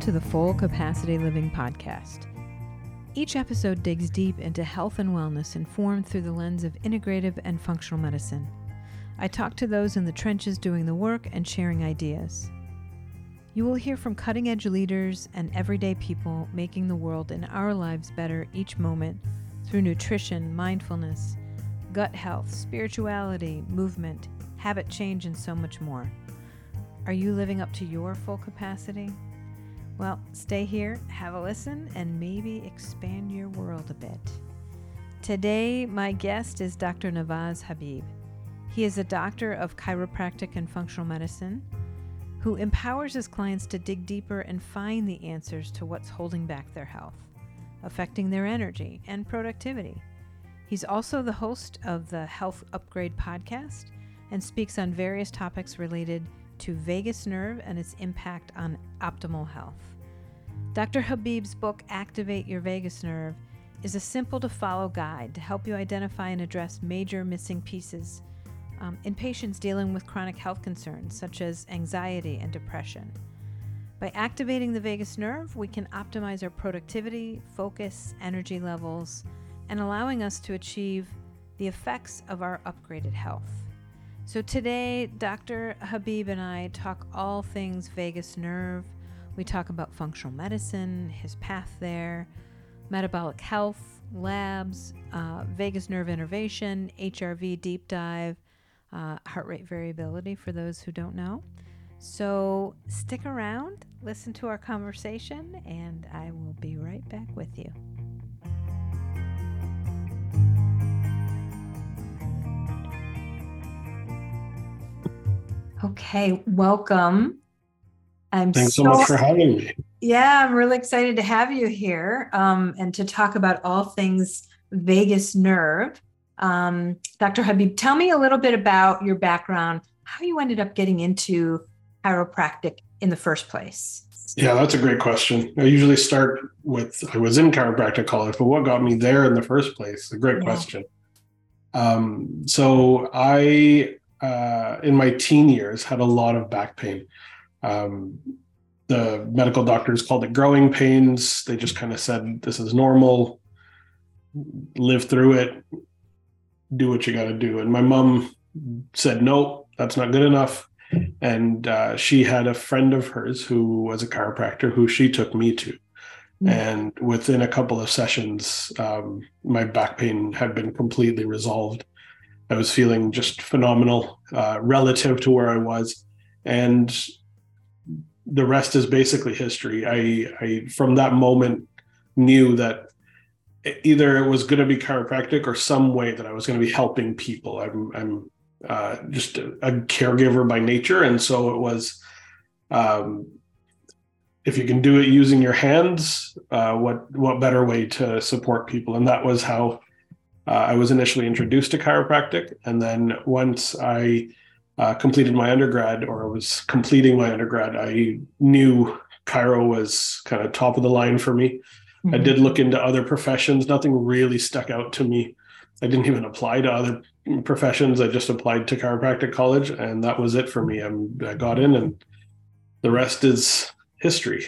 to the Full Capacity Living Podcast. Each episode digs deep into health and wellness informed through the lens of integrative and functional medicine. I talk to those in the trenches doing the work and sharing ideas. You will hear from cutting edge leaders and everyday people making the world and our lives better each moment through nutrition, mindfulness, gut health, spirituality, movement, habit change, and so much more. Are you living up to your full capacity? Well, stay here, have a listen, and maybe expand your world a bit. Today, my guest is Dr. Navaz Habib. He is a doctor of chiropractic and functional medicine who empowers his clients to dig deeper and find the answers to what's holding back their health, affecting their energy and productivity. He's also the host of the Health Upgrade podcast and speaks on various topics related to vagus nerve and its impact on optimal health. Dr. Habib's book, Activate Your Vagus Nerve, is a simple to follow guide to help you identify and address major missing pieces um, in patients dealing with chronic health concerns such as anxiety and depression. By activating the vagus nerve, we can optimize our productivity, focus, energy levels, and allowing us to achieve the effects of our upgraded health. So, today, Dr. Habib and I talk all things vagus nerve we talk about functional medicine, his path there, metabolic health, labs, uh, vagus nerve innervation, HRV deep dive, uh, heart rate variability for those who don't know. So stick around, listen to our conversation, and I will be right back with you. Okay, welcome I'm Thanks so, so, much for having me. Yeah, I'm really excited to have you here um, and to talk about all things vagus nerve. Um, Dr. Habib, tell me a little bit about your background, how you ended up getting into chiropractic in the first place. Yeah, that's a great question. I usually start with I was in chiropractic college, but what got me there in the first place? A great yeah. question. Um, so I, uh, in my teen years, had a lot of back pain. Um, the medical doctors called it growing pains. They just kind of said, this is normal, live through it, do what you got to do. And my mom said, no, that's not good enough. And uh, she had a friend of hers who was a chiropractor who she took me to. Mm-hmm. And within a couple of sessions, um, my back pain had been completely resolved. I was feeling just phenomenal uh, relative to where I was. And the rest is basically history. I, I from that moment knew that either it was going to be chiropractic or some way that I was going to be helping people. I'm, I'm uh, just a, a, caregiver by nature, and so it was. Um, if you can do it using your hands, uh, what what better way to support people? And that was how uh, I was initially introduced to chiropractic. And then once I uh, completed my undergrad or was completing my undergrad, I knew chiro was kind of top of the line for me. Mm-hmm. I did look into other professions. Nothing really stuck out to me. I didn't even apply to other professions. I just applied to chiropractic college, and that was it for me. I'm, I got in, and the rest is history.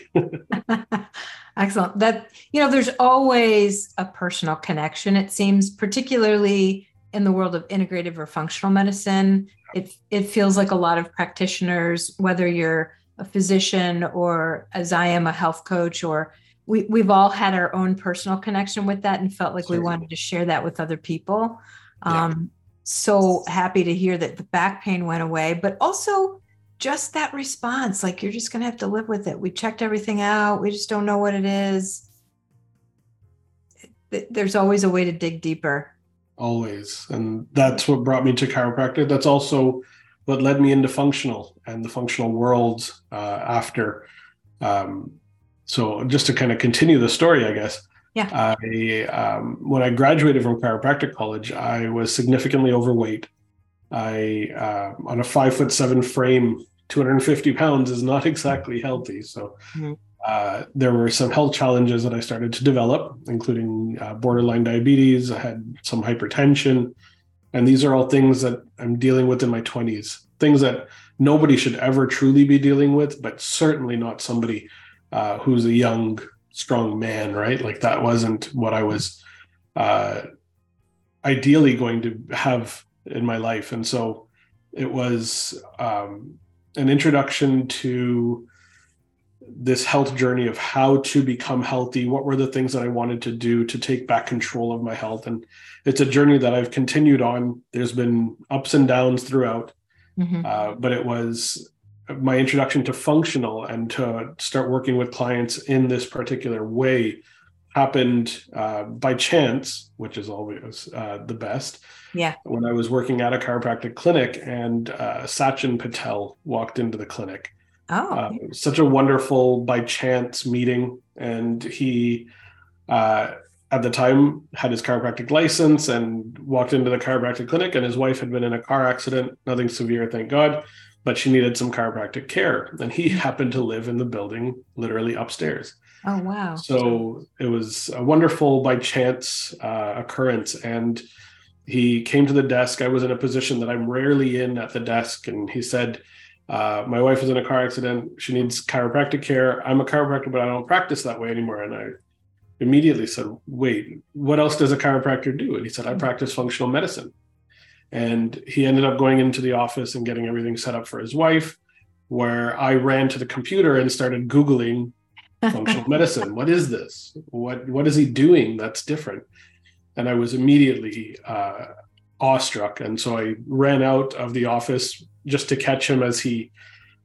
Excellent. That you know, there's always a personal connection. It seems, particularly in the world of integrative or functional medicine, it, it feels like a lot of practitioners, whether you're a physician or as I am a health coach, or we, we've all had our own personal connection with that and felt like we wanted to share that with other people. Yeah. Um, so happy to hear that the back pain went away, but also just that response like you're just going to have to live with it. We checked everything out, we just don't know what it is. There's always a way to dig deeper always. And that's what brought me to chiropractic. That's also what led me into functional and the functional world uh, after. Um, so just to kind of continue the story, I guess. Yeah. I um, when I graduated from chiropractic college, I was significantly overweight. I uh, on a five foot seven frame, 250 pounds is not exactly healthy. So mm-hmm. Uh, there were some health challenges that I started to develop, including uh, borderline diabetes. I had some hypertension. And these are all things that I'm dealing with in my 20s, things that nobody should ever truly be dealing with, but certainly not somebody uh, who's a young, strong man, right? Like that wasn't what I was uh, ideally going to have in my life. And so it was um, an introduction to this health journey of how to become healthy what were the things that i wanted to do to take back control of my health. And it's a journey that i've continued on. There's been ups and downs throughout mm-hmm. uh, but it was my introduction to functional and to start working with clients in this particular way happened uh, by chance which is always uh, the best. Yeah. When i was working at a chiropractic clinic and uh, sachin patel walked into the clinic Oh, uh, such a wonderful by chance meeting. And he, uh, at the time, had his chiropractic license and walked into the chiropractic clinic. And his wife had been in a car accident, nothing severe, thank God, but she needed some chiropractic care. And he mm-hmm. happened to live in the building, literally upstairs. Oh, wow. So it was a wonderful by chance uh, occurrence. And he came to the desk. I was in a position that I'm rarely in at the desk. And he said, uh, my wife was in a car accident. She needs chiropractic care. I'm a chiropractor, but I don't practice that way anymore. And I immediately said, Wait, what else does a chiropractor do? And he said, I practice functional medicine. And he ended up going into the office and getting everything set up for his wife, where I ran to the computer and started Googling functional medicine. What is this? What what is he doing that's different? And I was immediately uh, awestruck. And so I ran out of the office just to catch him as he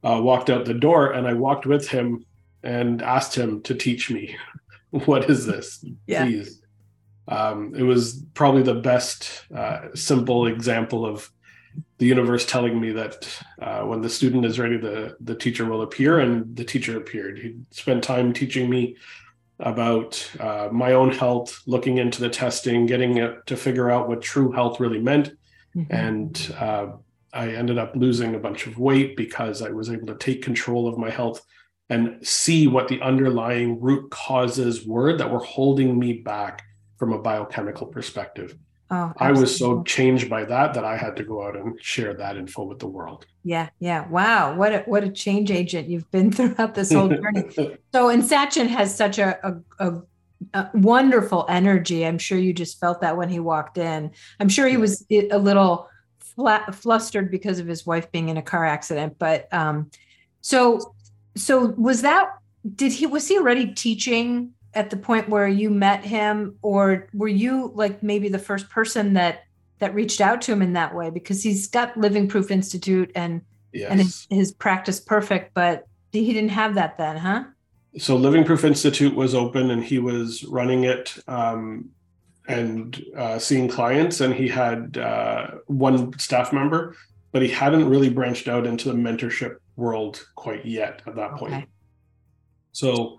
uh, walked out the door. And I walked with him and asked him to teach me what is this, yeah. please. Um, it was probably the best uh, simple example of the universe telling me that uh, when the student is ready, the the teacher will appear, and the teacher appeared. He spent time teaching me about uh, my own health, looking into the testing, getting it to figure out what true health really meant. Mm-hmm. And uh, I ended up losing a bunch of weight because I was able to take control of my health and see what the underlying root causes were that were holding me back from a biochemical perspective. Oh, I was so changed by that that I had to go out and share that info with the world. Yeah, yeah. Wow, what a what a change agent you've been throughout this whole journey. so, and Sachin has such a, a, a, a, wonderful energy. I'm sure you just felt that when he walked in. I'm sure he was a little flat, flustered because of his wife being in a car accident. But um, so so was that? Did he was he already teaching at the point where you met him or were you like maybe the first person that that reached out to him in that way because he's got living proof institute and yes. and his, his practice perfect but he didn't have that then huh so living proof institute was open and he was running it um, and uh, seeing clients and he had uh, one staff member but he hadn't really branched out into the mentorship world quite yet at that point so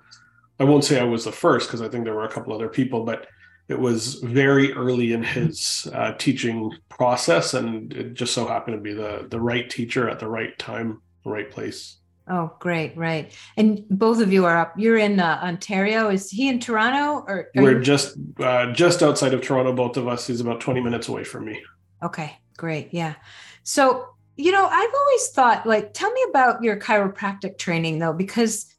I won't say I was the first because I think there were a couple other people, but it was very early in his uh, teaching process, and it just so happened to be the the right teacher at the right time, the right place. Oh, great, right. And both of you are up. You're in uh, Ontario. Is he in Toronto, or we're you... just uh, just outside of Toronto? Both of us. He's about twenty minutes away from me. Okay, great. Yeah. So you know, I've always thought, like, tell me about your chiropractic training, though, because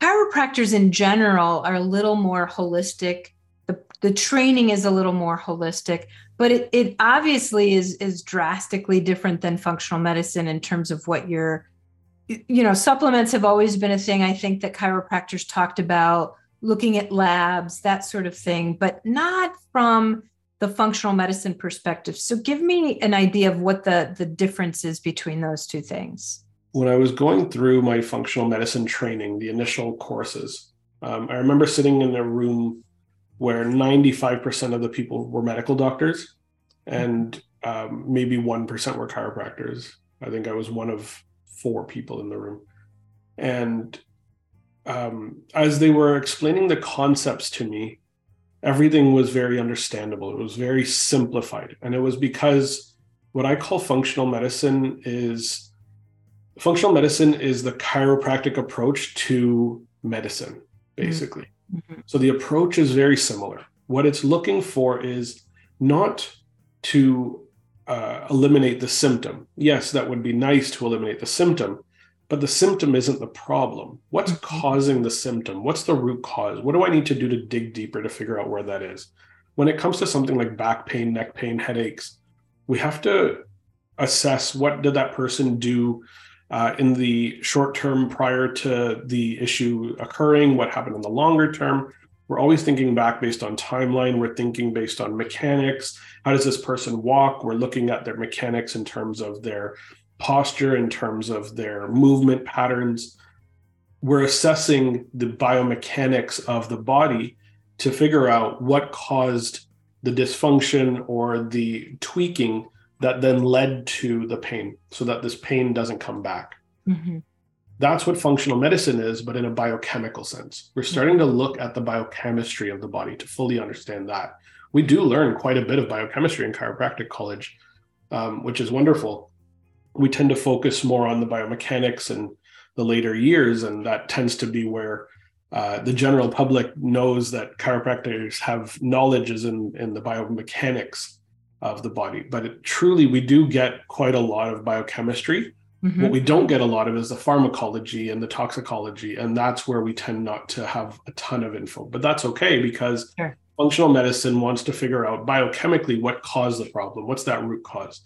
chiropractors in general are a little more holistic the, the training is a little more holistic but it, it obviously is is drastically different than functional medicine in terms of what you're you know supplements have always been a thing i think that chiropractors talked about looking at labs that sort of thing but not from the functional medicine perspective so give me an idea of what the the difference is between those two things when I was going through my functional medicine training, the initial courses, um, I remember sitting in a room where 95% of the people were medical doctors and um, maybe 1% were chiropractors. I think I was one of four people in the room. And um, as they were explaining the concepts to me, everything was very understandable. It was very simplified. And it was because what I call functional medicine is functional medicine is the chiropractic approach to medicine, basically. Mm-hmm. So the approach is very similar. What it's looking for is not to uh, eliminate the symptom. Yes, that would be nice to eliminate the symptom, but the symptom isn't the problem. What's mm-hmm. causing the symptom? What's the root cause? What do I need to do to dig deeper to figure out where that is? When it comes to something like back pain, neck pain, headaches, we have to assess what did that person do uh, in the short term prior to the issue occurring, what happened in the longer term. We're always thinking back based on timeline. We're thinking based on mechanics. How does this person walk? We're looking at their mechanics in terms of their posture, in terms of their movement patterns. We're assessing the biomechanics of the body to figure out what caused the dysfunction or the tweaking that then led to the pain so that this pain doesn't come back. Mm-hmm. That's what functional medicine is, but in a biochemical sense. We're starting to look at the biochemistry of the body to fully understand that. We do learn quite a bit of biochemistry in chiropractic college, um, which is wonderful. We tend to focus more on the biomechanics and the later years, and that tends to be where uh, the general public knows that chiropractors have knowledges in, in the biomechanics of the body. But it, truly, we do get quite a lot of biochemistry. Mm-hmm. What we don't get a lot of is the pharmacology and the toxicology. And that's where we tend not to have a ton of info. But that's okay because sure. Functional medicine wants to figure out biochemically what caused the problem. What's that root cause?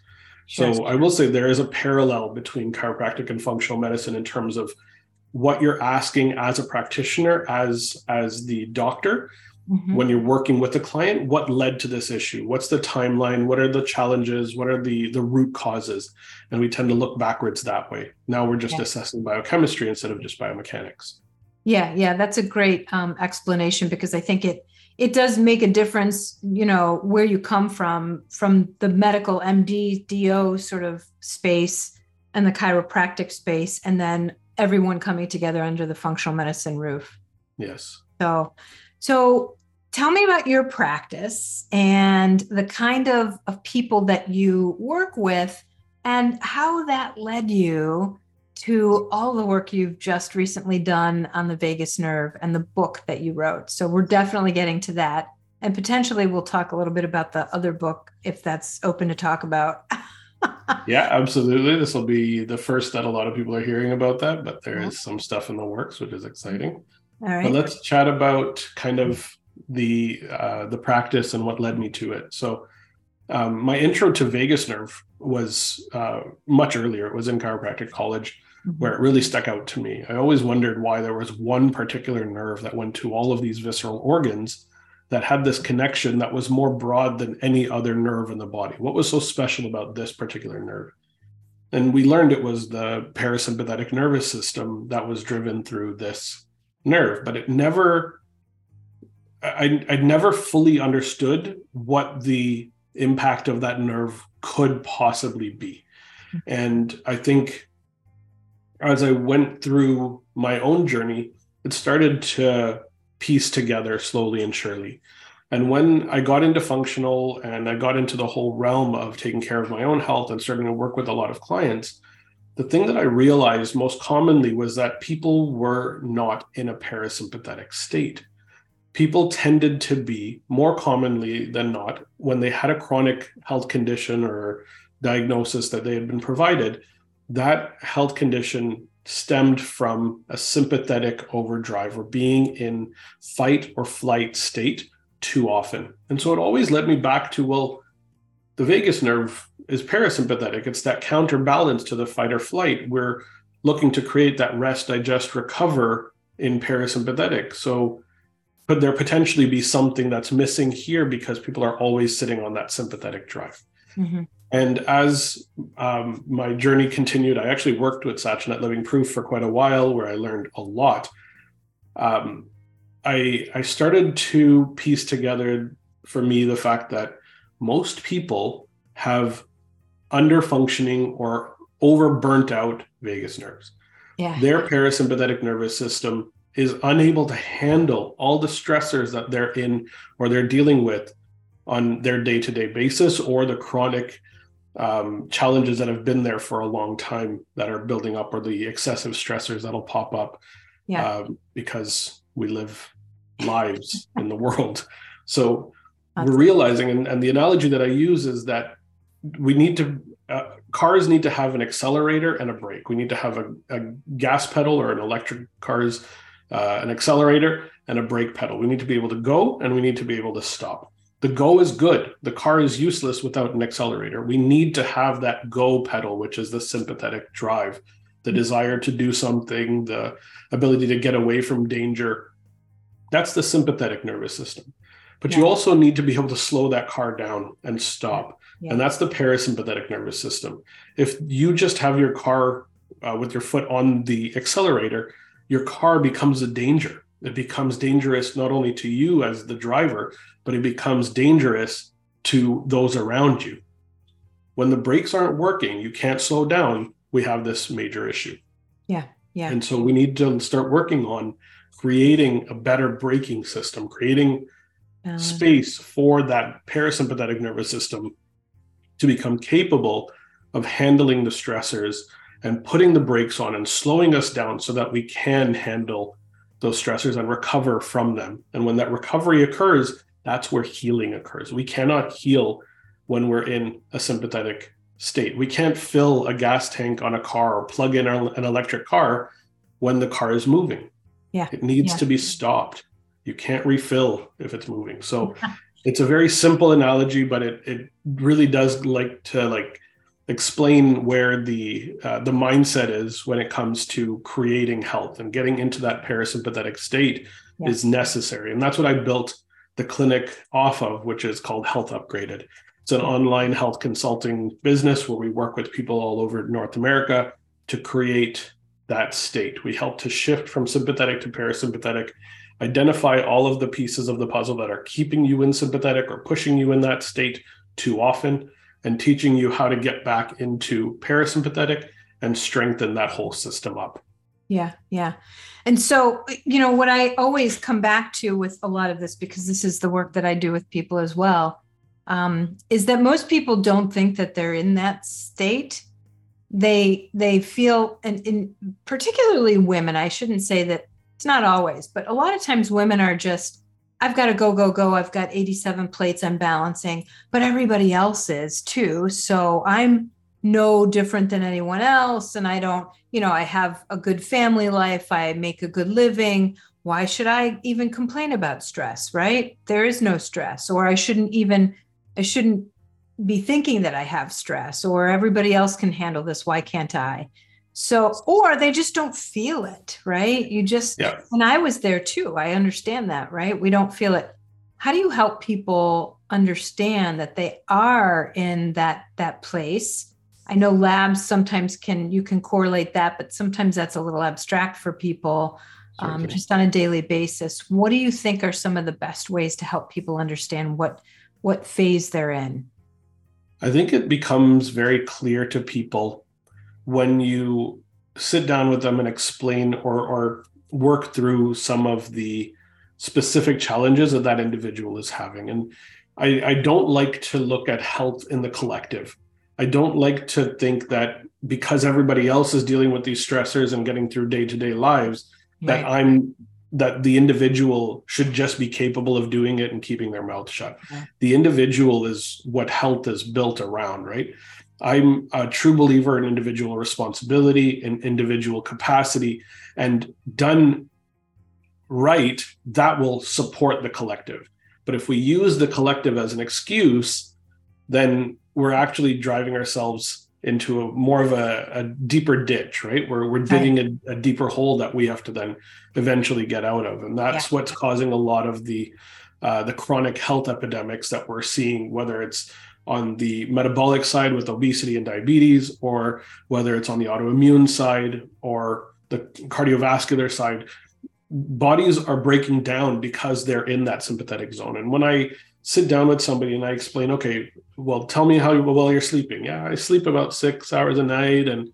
Sure. So I will say there is a parallel between chiropractic and functional medicine in terms of what you're asking as a practitioner, as as the doctor, mm-hmm. when you're working with a client what led to this issue what's the timeline what are the challenges what are the the root causes and we tend to look backwards that way now we're just yeah. assessing biochemistry instead of just biomechanics yeah yeah that's a great um, explanation because i think it it does make a difference you know where you come from from the medical md do sort of space and the chiropractic space and then everyone coming together under the functional medicine roof. Yes. So so tell me about your practice and the kind of, of people that you work with and how that led you to all the work you've just recently done on the vagus nerve and the book that you wrote. So we're definitely getting to that. And potentially we'll talk a little bit about the other book if that's open to talk about. yeah, absolutely. This will be the first that a lot of people are hearing about that, but there is some stuff in the works, which is exciting. All right. But let's chat about kind of the uh, the practice and what led me to it. So, um, my intro to vagus nerve was uh, much earlier. It was in chiropractic college. Where it really stuck out to me. I always wondered why there was one particular nerve that went to all of these visceral organs that had this connection that was more broad than any other nerve in the body. What was so special about this particular nerve? And we learned it was the parasympathetic nervous system that was driven through this nerve, but it never I I never fully understood what the impact of that nerve could possibly be. Hmm. And I think as I went through my own journey, it started to piece together slowly and surely. And when I got into functional and I got into the whole realm of taking care of my own health and starting to work with a lot of clients, the thing that I realized most commonly was that people were not in a parasympathetic state people tended to be more commonly than not when they had a chronic health condition or diagnosis that they had been provided that health condition stemmed from a sympathetic overdrive or being in fight or flight state too often and so it always led me back to well the vagus nerve is parasympathetic it's that counterbalance to the fight or flight we're looking to create that rest digest recover in parasympathetic so could there potentially be something that's missing here because people are always sitting on that sympathetic drive? Mm-hmm. And as um, my journey continued, I actually worked with Sachin at Living Proof for quite a while, where I learned a lot. Um, I I started to piece together for me the fact that most people have under functioning or over burnt out vagus nerves. Yeah. Their parasympathetic nervous system is unable to handle all the stressors that they're in or they're dealing with on their day-to-day basis or the chronic um, challenges that have been there for a long time that are building up or the excessive stressors that'll pop up yeah. um, because we live lives in the world so we're realizing and, and the analogy that i use is that we need to uh, cars need to have an accelerator and a brake. We need to have a, a gas pedal or an electric cars, uh, an accelerator and a brake pedal. We need to be able to go and we need to be able to stop. The go is good. The car is useless without an accelerator. We need to have that go pedal, which is the sympathetic drive, the desire to do something, the ability to get away from danger. That's the sympathetic nervous system. But yeah. you also need to be able to slow that car down and stop. Yeah. And that's the parasympathetic nervous system. If you just have your car uh, with your foot on the accelerator, your car becomes a danger. It becomes dangerous not only to you as the driver, but it becomes dangerous to those around you. When the brakes aren't working, you can't slow down. We have this major issue. Yeah. Yeah. And so we need to start working on creating a better braking system, creating um, space for that parasympathetic nervous system to become capable of handling the stressors and putting the brakes on and slowing us down so that we can handle those stressors and recover from them. And when that recovery occurs, that's where healing occurs. We cannot heal when we're in a sympathetic state. We can't fill a gas tank on a car or plug in an electric car when the car is moving. Yeah. It needs yeah. to be stopped. You can't refill if it's moving. So it's a very simple analogy, but it it really does like to like explain where the uh, the mindset is when it comes to creating health and getting into that parasympathetic state yes. is necessary. And that's what I built the clinic off of, which is called Health Upgraded. It's an online health consulting business where we work with people all over North America to create that state. We help to shift from sympathetic to parasympathetic identify all of the pieces of the puzzle that are keeping you in sympathetic or pushing you in that state too often and teaching you how to get back into parasympathetic and strengthen that whole system up. Yeah, yeah. And so, you know, what I always come back to with a lot of this, because this is the work that I do with people as well, um, is that most people don't think that they're in that state. They they feel, and, and particularly women. I shouldn't say that it's not always, but a lot of times women are just, I've got to go, go, go. I've got 87 plates I'm balancing, but everybody else is too. So I'm no different than anyone else. And I don't, you know, I have a good family life. I make a good living. Why should I even complain about stress? Right? There is no stress, or I shouldn't even, I shouldn't be thinking that I have stress, or everybody else can handle this. Why can't I? So, or they just don't feel it, right? You just, yeah. and I was there too. I understand that, right? We don't feel it. How do you help people understand that they are in that that place? I know labs sometimes can you can correlate that, but sometimes that's a little abstract for people um, just on a daily basis. What do you think are some of the best ways to help people understand what what phase they're in? I think it becomes very clear to people when you sit down with them and explain or, or work through some of the specific challenges that that individual is having. And I, I don't like to look at health in the collective. I don't like to think that because everybody else is dealing with these stressors and getting through day to day lives, right. that I'm that the individual should just be capable of doing it and keeping their mouth shut. Yeah. The individual is what health is built around, right? I'm a true believer in individual responsibility and individual capacity, and done right, that will support the collective. But if we use the collective as an excuse, then we're actually driving ourselves into a more of a, a deeper ditch, right? Where we're digging a, a, deeper hole that we have to then eventually get out of, and that's yeah. what's causing a lot of the uh, the chronic health epidemics that we're seeing, whether it's on the metabolic side with obesity and diabetes, or whether it's on the autoimmune side or the cardiovascular side, bodies are breaking down because they're in that sympathetic zone. And when I sit down with somebody and I explain, okay, well, tell me how well you're sleeping. Yeah, I sleep about six hours a night, and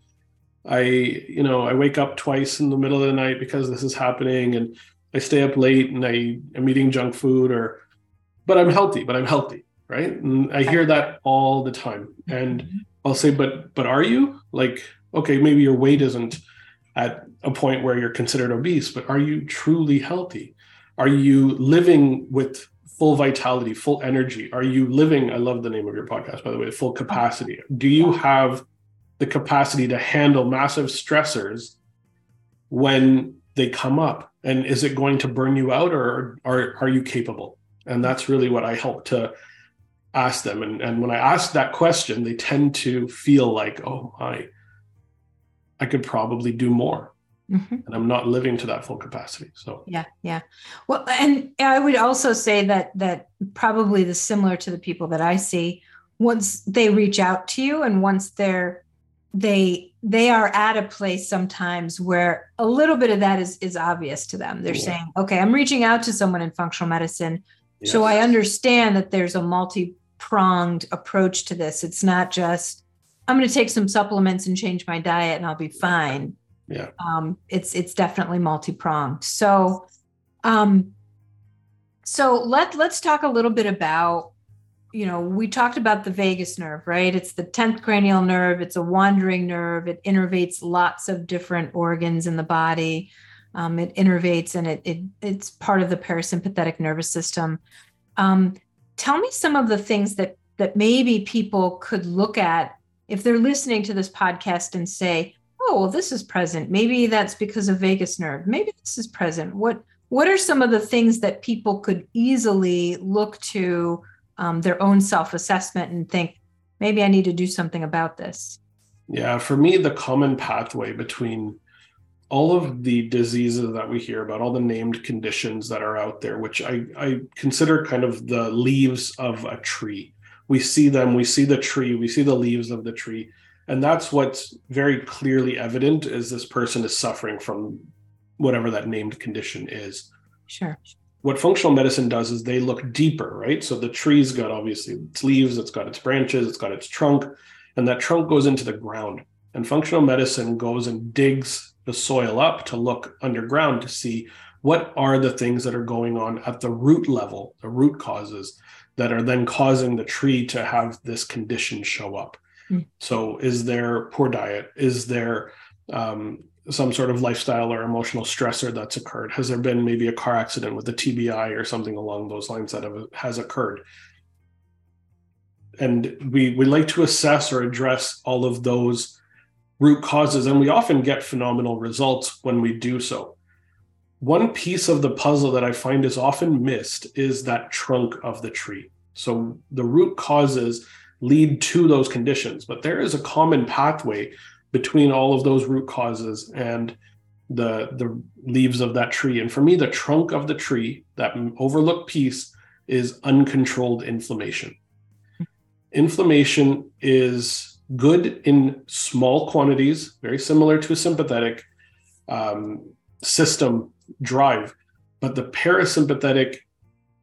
I, you know, I wake up twice in the middle of the night because this is happening, and I stay up late and I am eating junk food, or, but I'm healthy. But I'm healthy right and i hear that all the time and mm-hmm. i'll say but but are you like okay maybe your weight isn't at a point where you're considered obese but are you truly healthy are you living with full vitality, full energy? Are you living? I love the name of your podcast, by the way, full capacity. Do you have the capacity to handle massive stressors when they come up? And is it going to burn you out or are, are you capable? And that's really what I help to ask them. And, and when I ask that question, they tend to feel like, oh my, I could probably do more. Mm-hmm. and I'm not living to that full capacity. So yeah, yeah. Well, and I would also say that that probably the similar to the people that I see, once they reach out to you and once they're they they are at a place sometimes where a little bit of that is is obvious to them. They're yeah. saying, okay, I'm reaching out to someone in functional medicine. Yes. So I understand that there's a multi-pronged approach to this. It's not just I'm going to take some supplements and change my diet and I'll be fine. Yeah. Um it's it's definitely multi-pronged. So um so let let's talk a little bit about you know we talked about the vagus nerve right? It's the 10th cranial nerve. It's a wandering nerve. It innervates lots of different organs in the body. Um, it innervates and it, it it's part of the parasympathetic nervous system. Um, tell me some of the things that that maybe people could look at if they're listening to this podcast and say oh well this is present. Maybe that's because of vagus nerve. Maybe this is present. What what are some of the things that people could easily look to um, their own self-assessment and think maybe i need to do something about this. Yeah for me the common pathway between all of the diseases that we hear about all the named conditions that are out there which i i consider kind of the leaves of a tree. We see them we see the tree we see the leaves of the tree. And that's what's very clearly evident is this person is suffering from whatever that named condition is. Sure. What functional medicine does is they look deeper right? So the tree's got obviously its leaves it's got its branches it's got its trunk and that trunk goes into the ground. And functional medicine goes and digs the soil up to look underground to see what are the things that are going on at the root level the root causes that are then causing the tree to have this condition show up Mm. So, is there poor diet? Is there um, some sort of lifestyle or emotional stressor that's occurred? Has there been maybe a car accident with a TBI or something along those lines that have, has occurred? And we we like to assess or address all of those root causes, and we often get phenomenal results when we do so. One piece of the puzzle that I find is often missed is that trunk of the tree. So the root causes lead to those conditions. But there is a common pathway between all of those root causes and the the leaves of that tree. And for me, the trunk of the tree, that overlooked piece, is uncontrolled inflammation. Inflammation is good in small quantities, very similar to a sympathetic um, system drive, but the parasympathetic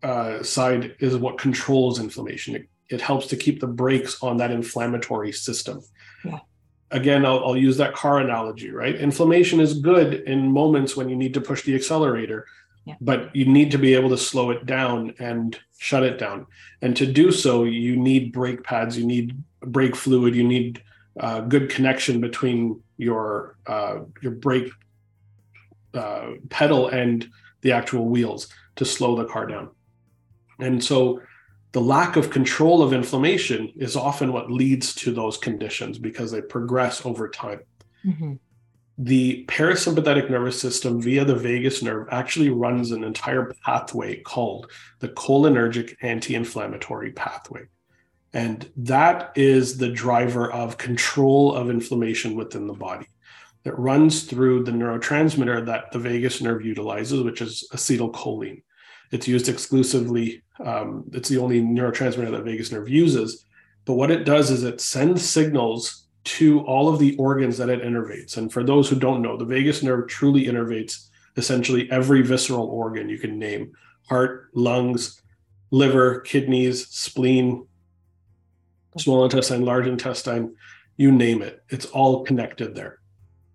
uh, side is what controls inflammation. It it helps to keep the brakes on that inflammatory system. Yeah. Again, I'll, I'll use that car analogy, right? Inflammation is good in moments when you need to push the accelerator, yeah. but you need to be able to slow it down and shut it down. And to do so, you need brake pads, you need brake fluid, you need uh, good connection between your uh, your brake uh, pedal and the actual wheels to slow the car down. And so the lack of control of inflammation is often what leads to those conditions because they progress over time. Mm-hmm. The parasympathetic nervous system via the vagus nerve actually runs an entire pathway called the cholinergic anti inflammatory pathway. And that is the driver of control of inflammation within the body. It runs through the neurotransmitter that the vagus nerve utilizes, which is acetylcholine. It's used exclusively. Um, it's the only neurotransmitter that vagus nerve uses. But what it does is it sends signals to all of the organs that it innervates. And for those who don't know, the vagus nerve truly innervates essentially every visceral organ you can name heart, lungs, liver, kidneys, spleen, small intestine, large intestine, you name it. It's all connected there.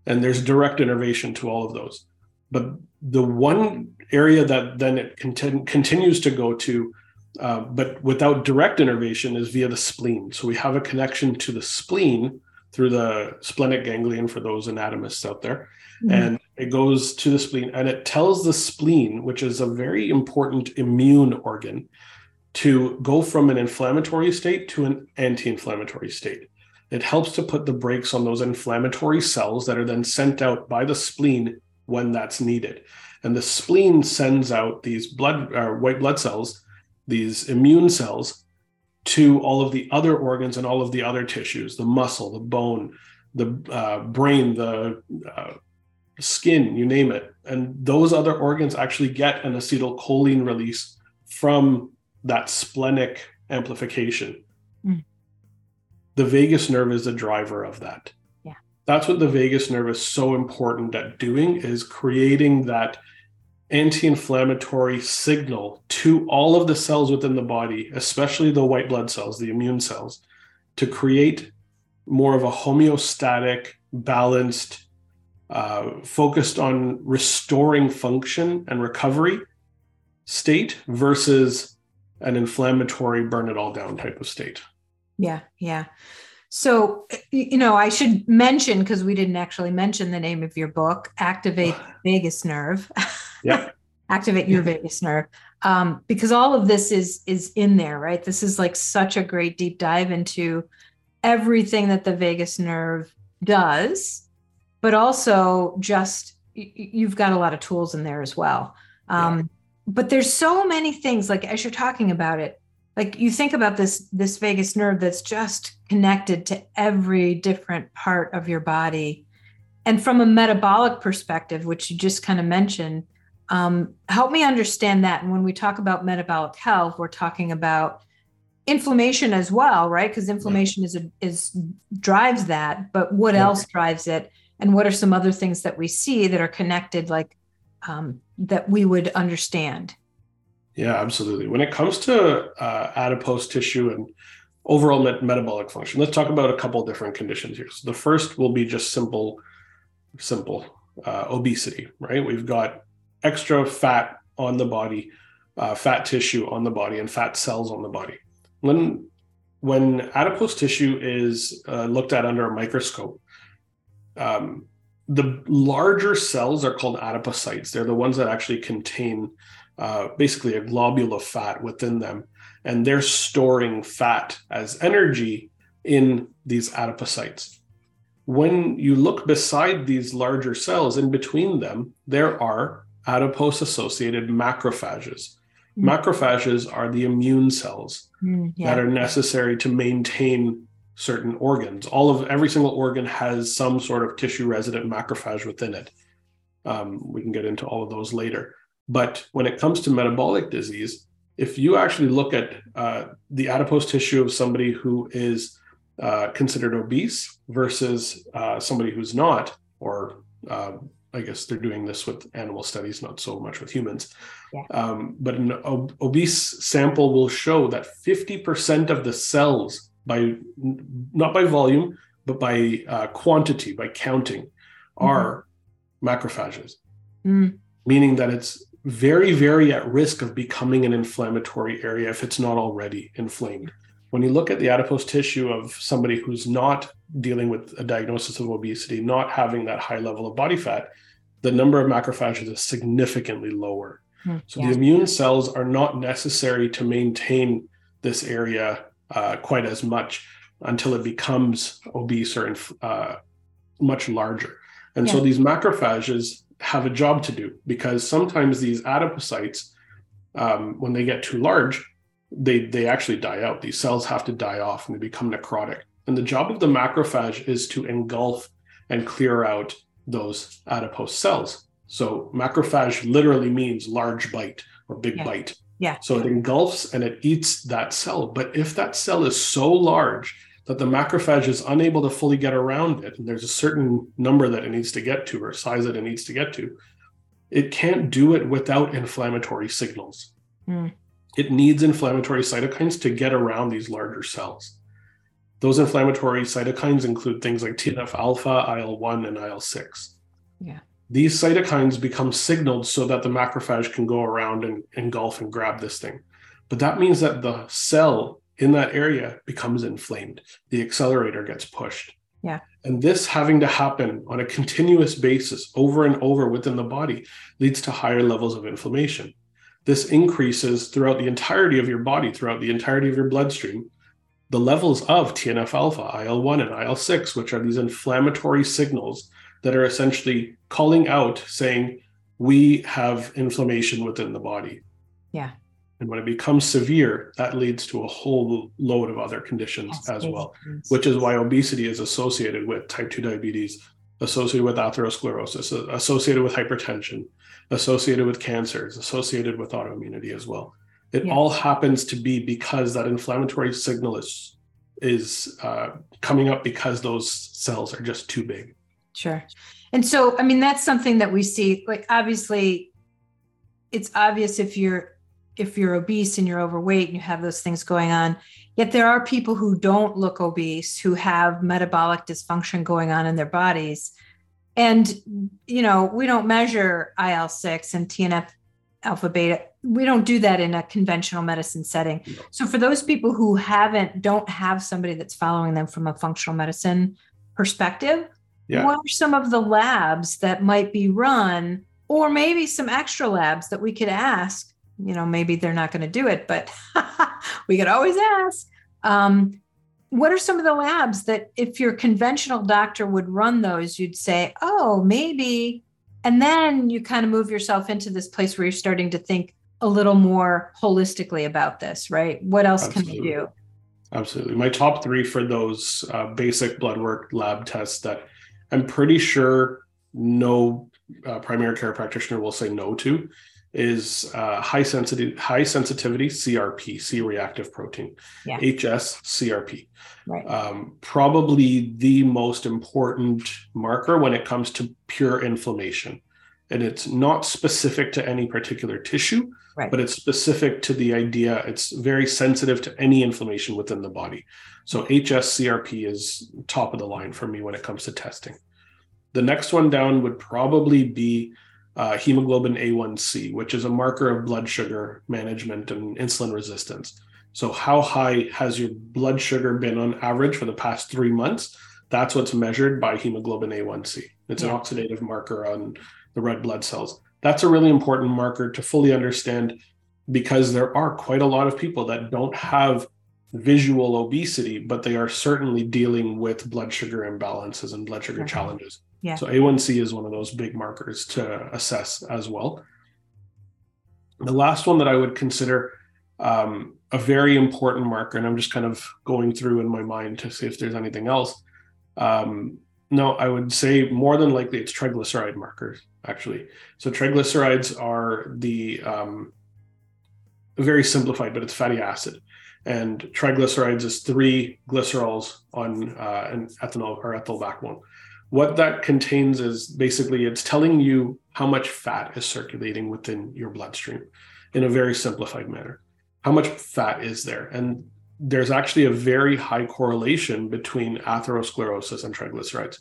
And there's direct innervation to all of those. But the one area that then it content, continues to go to, uh, but without direct innervation, is via the spleen. So we have a connection to the spleen through the splenic ganglion for those anatomists out there. Mm-hmm. And It goes to the spleen and it tells the spleen, which is a very important immune organ, to go from an inflammatory state to an anti inflammatory state. It helps to put the brakes on those inflammatory cells that are then sent out by the spleen when that's needed. And the spleen sends out these blood uh, white blood cells, these immune cells, to all of the other organs and all of the other tissues, the muscle, the bone, the uh, brain, the uh, skin, you name it. And those other organs actually get an acetylcholine release from that splenic amplification. Mm. The vagus nerve is the driver of that. Yeah. That's what the vagus nerve is so important at doing is creating that anti-inflammatory signal to all of the cells within the body, especially the white blood cells, the immune cells, to create more of a homeostatic, balanced, uh, focused on restoring function and recovery state versus an inflammatory burn it all down type of state. Yeah, yeah. So, you know, I should mention because we didn't actually mention the name of your book, Activate Vagus Nerve. Yeah. Activate your vagus nerve. Um, because all of this is is in there, right? This is like such a great deep dive into everything that the vagus nerve does, but also just you've got a lot of tools in there as well. Um, yeah but there's so many things like as you're talking about it like you think about this this vagus nerve that's just connected to every different part of your body. And from a metabolic perspective which you just kind of mentioned um, help me understand that. And when we talk about metabolic health we're talking about inflammation as well right? Because inflammation is a, is drives that but what else drives it? And what are some other things that we see that are connected like um, that we would understand. Yeah, absolutely. When it comes to uh, adipose tissue and overall met- metabolic function, let's talk about a couple different conditions here. So the first will be just simple, simple uh, obesity. Right? We've got extra fat on the body, uh, fat tissue on the body, and fat cells on the body. When when adipose tissue is uh, looked at under a microscope, um, the larger cells are called adipocytes. They're the ones that actually contain uh, basically a globule of fat within them, and they're storing fat as energy in these adipocytes. When you look beside these larger cells, in between them, there are adipose associated macrophages. Mm. Macrophages are the immune cells mm, yeah. that are necessary to maintain certain organs. All of every single organ has some sort of tissue resident macrophage within it. Um, we can get into all of those later. But when it comes to metabolic disease, if you actually look at uh, the adipose tissue of somebody who is uh, considered obese versus uh, somebody who's not, or uh, I guess they're doing this with animal studies, not so much with humans. Yeah. Um, but an ob- obese sample will show that 50% of the cells by not by volume but by uh, quantity by counting mm-hmm. are macrophages mm. meaning that it's very very at risk of becoming an inflammatory area if it's not already inflamed when you look at the adipose tissue of somebody who's not dealing with a diagnosis of obesity not having that high level of body fat the number of macrophages is significantly lower mm, so yeah. the immune cells are not necessary to maintain this area uh, quite as much until it becomes obese or uh, much larger. And yeah. so these macrophages have a job to do because sometimes these adipocytes, um, when they get too large, they they actually die out. These cells have to die off and they become necrotic. And the job of the macrophage is to engulf and clear out those adipose cells. So macrophage literally means large bite or big yeah. bite. Yeah. So it engulfs and it eats that cell. But if that cell is so large that the macrophage is unable to fully get around it, and there's a certain number that it needs to get to or size that it needs to get to, it can't do it without inflammatory signals. Mm. It needs inflammatory cytokines to get around these larger cells. Those inflammatory cytokines include things like TNF alpha, IL 1, and IL 6. Yeah these cytokines become signaled so that the macrophage can go around and engulf and grab this thing. But that means that the cell in that area becomes inflamed. The accelerator gets pushed. Yeah. And this having to happen on a continuous basis over and over within the body leads to higher levels of inflammation. This increases throughout the entirety of your body, throughout the entirety of your bloodstream, the levels of TNF alpha, IL 1, and IL 6, which are these inflammatory signals that are essentially calling out saying, we have inflammation within the body. Yeah. And when it becomes severe, that leads to a whole load of other conditions yes, as well, which is why obesity is associated with type 2 diabetes, associated with atherosclerosis, associated with hypertension, associated with cancers, associated with autoimmunity as well. It yes. all happens to be because that inflammatory signal is is uh, coming up because those cells are just too big. Sure. And so, I mean, that's something that we see. Like, obviously, it's obvious if you're if you're obese and you're overweight and you have those things going on. Yet there are people who don't look obese who have metabolic dysfunction going on in their bodies. And, you know, we don't measure IL 6 and TNF alpha beta. We don't do that in a conventional medicine setting. So for those people who haven't, don't have somebody that's following them from a functional medicine perspective, yeah. what are some of the labs that might be run, or maybe some extra labs that we could ask? You know, maybe they're not going to do it, but we could always ask. Um, what are some of the labs that, if your conventional doctor would run those, you'd say, oh, maybe. And then you kind of move yourself into this place where you're starting to think a little more holistically about this, right? What else Absolutely. can we do? Absolutely. My top three for those uh, basic blood work lab tests that I'm pretty sure no uh, primary care practitioner will say no to is uh, high sensitivity high sensitivity CRP, C-reactive protein, yeah. HS CRP. Right. Um, probably the most important marker when it comes to pure inflammation, and it's not specific to any particular tissue, right. but it's specific to the idea. It's very sensitive to any inflammation within the body. So HSCRP is top of the line for me when it comes to testing. The next one down would probably be uh, hemoglobin A1C, which is a marker of blood sugar management and insulin resistance. So, how high has your blood sugar been on average for the past three months? That's what's measured by hemoglobin A1C. It's yeah. an oxidative marker on the red blood cells. That's a really important marker to fully understand because there are quite a lot of people that don't have visual obesity, but they are certainly dealing with blood sugar imbalances and blood sugar okay. challenges. Yeah. So A1C is one of those big markers to assess as well. The last one that I would consider um, a very important marker, and I'm just kind of going through in my mind to see if there's anything else. Um, no, I would say more than likely it's triglyceride markers, actually. So triglycerides are the um, very simplified, but it's fatty acid. And triglycerides is three glycerols on uh, an ethanol or ethyl backbone what that contains is basically it's telling you how much fat is circulating within your bloodstream in a very simplified manner. How much fat is there? And there's actually a very high correlation between atherosclerosis and triglycerides.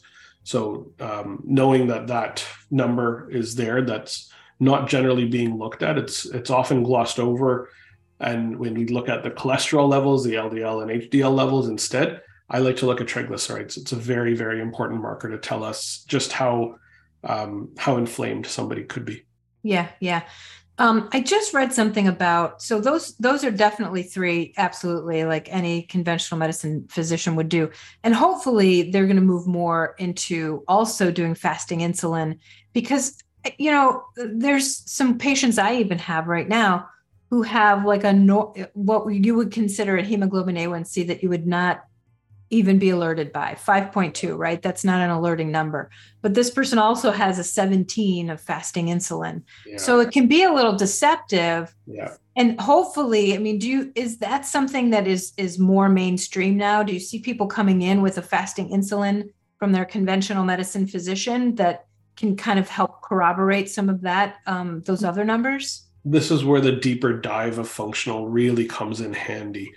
So, um, knowing that that number is there, that's not generally being looked at. It's it's often glossed over, and when we look at the cholesterol levels, the LDL and HDL levels instead, I like to look at triglycerides. It's a very, very important marker to tell us just how um, how inflamed somebody could be. Yeah, yeah. Um, I just read something about so those those are definitely three absolutely like any conventional medicine physician would do, and hopefully they're going to move more into also doing fasting insulin because you know there's some patients I even have right now who have like a what you would consider a hemoglobin A1C that you would not even be alerted by? 5.2 right? That's not an alerting number. But this person also has a 17 of fasting insulin. Yeah. so it can be a little deceptive. Yeah. And hopefully i mean do you is that something that is is more mainstream now? Do you see people coming in with a fasting insulin from their conventional medicine physician that can kind of help corroborate some of that um, those other numbers? This is where the deeper dive of functional really comes in handy.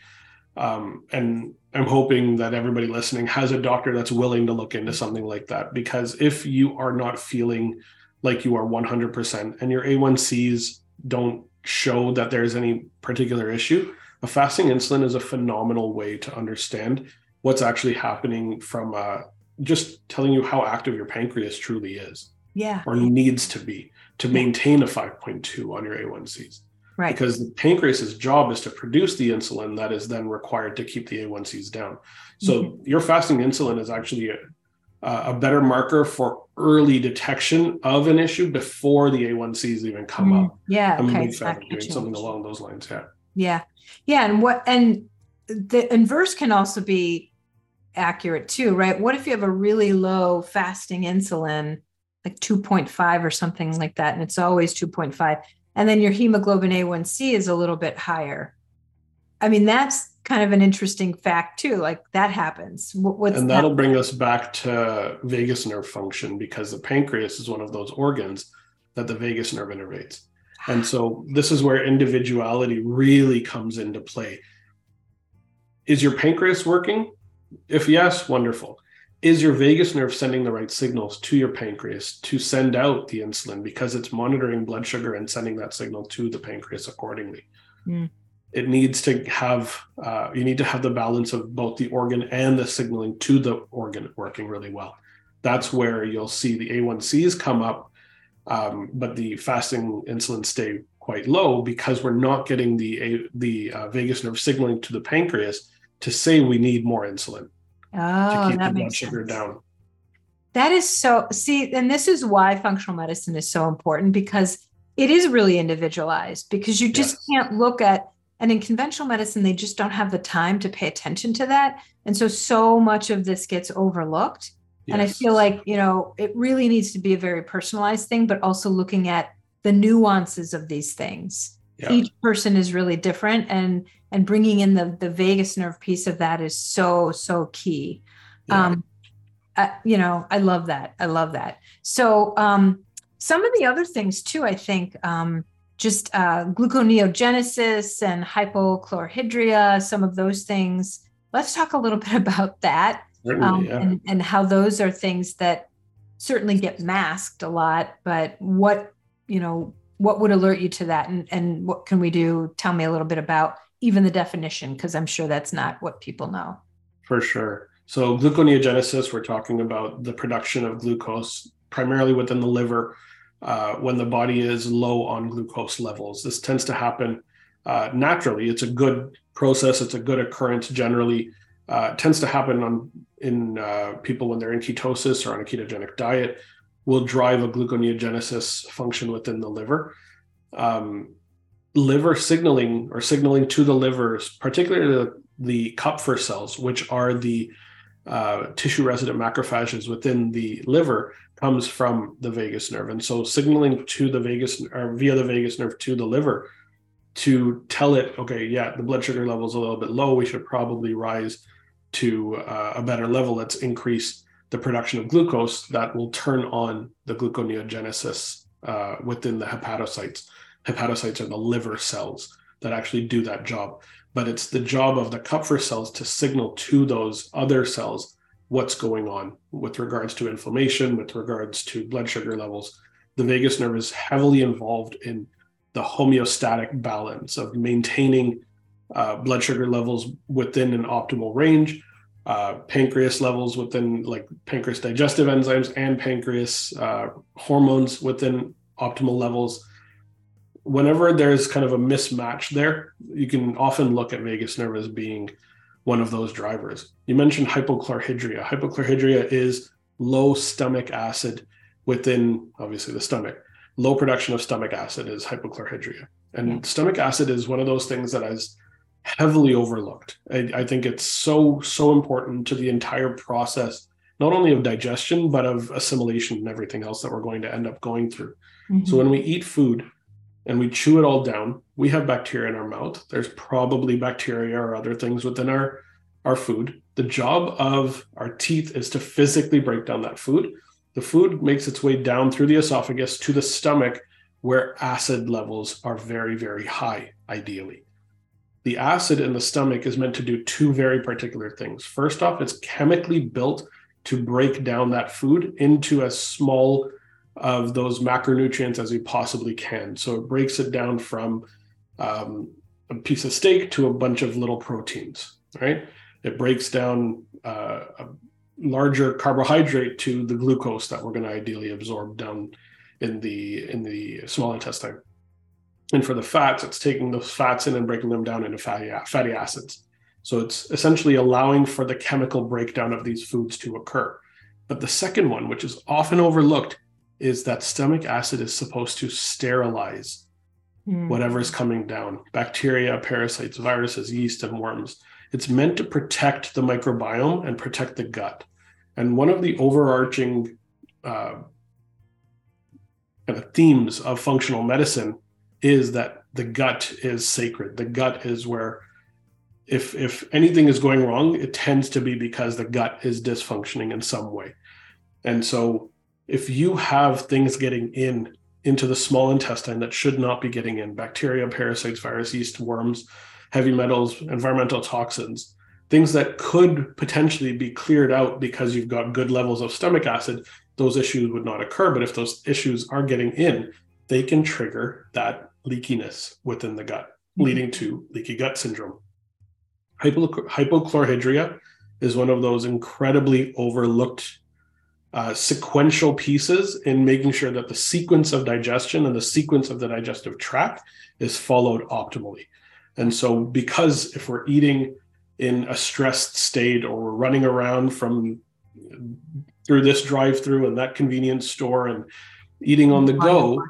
Um, and I'm hoping that everybody listening has a doctor that's willing to look into something like that. Because if you are not feeling like you are 100% and your A1Cs don't show that there's any particular issue, a fasting insulin is a phenomenal way to understand what's actually happening from a just telling you how active your pancreas truly is yeah or needs to be to maintain a 5.2 on your A1Cs. Right Because the pancreas's job is to produce the insulin that is then required to keep the A1Cs down. So Mm-hmm. your fasting insulin is actually a, a better marker for early detection of an issue before the A1Cs even come Mm, up. yeah I'm a okay big fan of doing something along those lines. Yeah. Yeah. Yeah. And what, and the inverse can also be accurate too, right? What if you have a really low fasting insulin, like 2.5 or something like that, and it's always 2.5, and then your hemoglobin A1C is a little bit higher? I mean, that's kind of an interesting fact too. Like that happens. What's and that? that'll bring us back to vagus nerve function because the pancreas is one of those organs that the vagus nerve innervates. And so this is where individuality really comes into play. Is your pancreas working? If yes, wonderful. Is your vagus nerve sending the right signals to your pancreas to send out the insulin because it's monitoring blood sugar and sending that signal to the pancreas accordingly? Hmm. It needs to have, uh, you need to have the balance of both the organ and the signaling to the organ working really well. That's where you'll see the A1Cs come up um, but the fasting insulin stay quite low because we're not getting the a, the uh, vagus nerve signaling to the pancreas to say we need more insulin oh, to keep the that blood makes sugar sense. down. That is so see, and this is why functional medicine is so important because it is really individualized because you just Yes. can't look at and in conventional medicine they just don't have the time to pay attention to that and so so much of this gets overlooked and i feel like you know it really needs to be a very personalized thing but also looking at the nuances of these things Yeah. each person is really different and and bringing in the the vagus nerve piece of that is so so key Yeah. um I, you know i love that i love that so um some of the other things too i think um just uh gluconeogenesis and hypochlorhydria some of those things let's talk a little bit about that um, yeah. and, and how those are things that certainly get masked a lot but what you know what would alert you to that and, and what can we do tell me a little bit about even the definition because i'm sure that's not what people know For sure. So, gluconeogenesis, we're talking about the production of glucose primarily within the liver uh, when the body is low on glucose levels. This tends to happen uh, naturally. It's a good process, it's a good occurrence generally. Uh, tends to happen on in uh, people when they're in ketosis or on a ketogenic diet, will drive a gluconeogenesis function within the liver. Um, liver signaling or signaling to the livers, particularly the, the Kupffer cells, which are the uh, tissue resident macrophages within the liver, comes from the vagus nerve. And so signaling to the vagus or via the vagus nerve to the liver to tell it, okay, yeah, the blood sugar level is a little bit low. We should probably rise to uh, a better level. Let's increase the production of glucose that will turn on the gluconeogenesis uh, within the hepatocytes. Hepatocytes are the liver cells that actually do that job. But it's the job of the Kupffer cells to signal to those other cells what's going on with regards to inflammation, with regards to blood sugar levels. The vagus nerve is heavily involved in the homeostatic balance of maintaining uh, blood sugar levels within an optimal range, uh, pancreas levels within like pancreas digestive enzymes and pancreas uh, hormones within optimal levels. Whenever there's kind of a mismatch there, you can often look at vagus nerve as being one of those drivers. You mentioned hypochlorhydria. Hypochlorhydria is low stomach acid within obviously the stomach. Low production of stomach acid is hypochlorhydria. And Yeah. stomach acid is one of those things that is heavily overlooked. I, I think it's so, so important to the entire process, not only of digestion, but of assimilation and everything else that we're going to end up going through. So when mm-hmm. we eat food and we chew it all down, we have bacteria in our mouth. There's probably bacteria or other things within our our food. The job of our teeth is to physically break down that food. The food makes its way down through the esophagus to the stomach where acid levels are very very high ideally. The acid in the stomach is meant to do two very particular things. First off, it's chemically built to break down that food into as small of those macronutrients as we possibly can. So it breaks it down from um, a piece of steak to a bunch of little proteins, right? It breaks down uh, a, larger carbohydrate to the glucose that we're going to ideally absorb down in the in the small intestine. And for the fats, it's taking those fats in and breaking them down into fatty fatty acids. So it's essentially allowing for the chemical breakdown of these foods to occur. But the second one, which is often overlooked, is that stomach acid is supposed to sterilize mm. whatever is coming down bacteria, parasites, viruses, yeast, and worms. It's meant to protect the microbiome and protect the gut. And one of the overarching uh, kind of themes of functional medicine is that the gut is sacred. The gut is where if if anything is going wrong, it tends to be because the gut is dysfunctioning in some way. And so if you have things getting in into the small intestine that should not be getting in, bacteria, parasites, virus, yeast, worms, heavy metals, environmental toxins, things that could potentially be cleared out because you've got good levels of stomach acid, those issues would not occur. But if those issues are getting in, they can trigger that leakiness within the gut, mm-hmm. leading to leaky gut syndrome. hypochlorhydria is one of those incredibly overlooked uh, sequential pieces in making sure that the sequence of digestion and the sequence of the digestive tract is followed optimally. And so, because if we're eating in a stressed state or we're running around from through this drive through and that convenience store and eating on the go,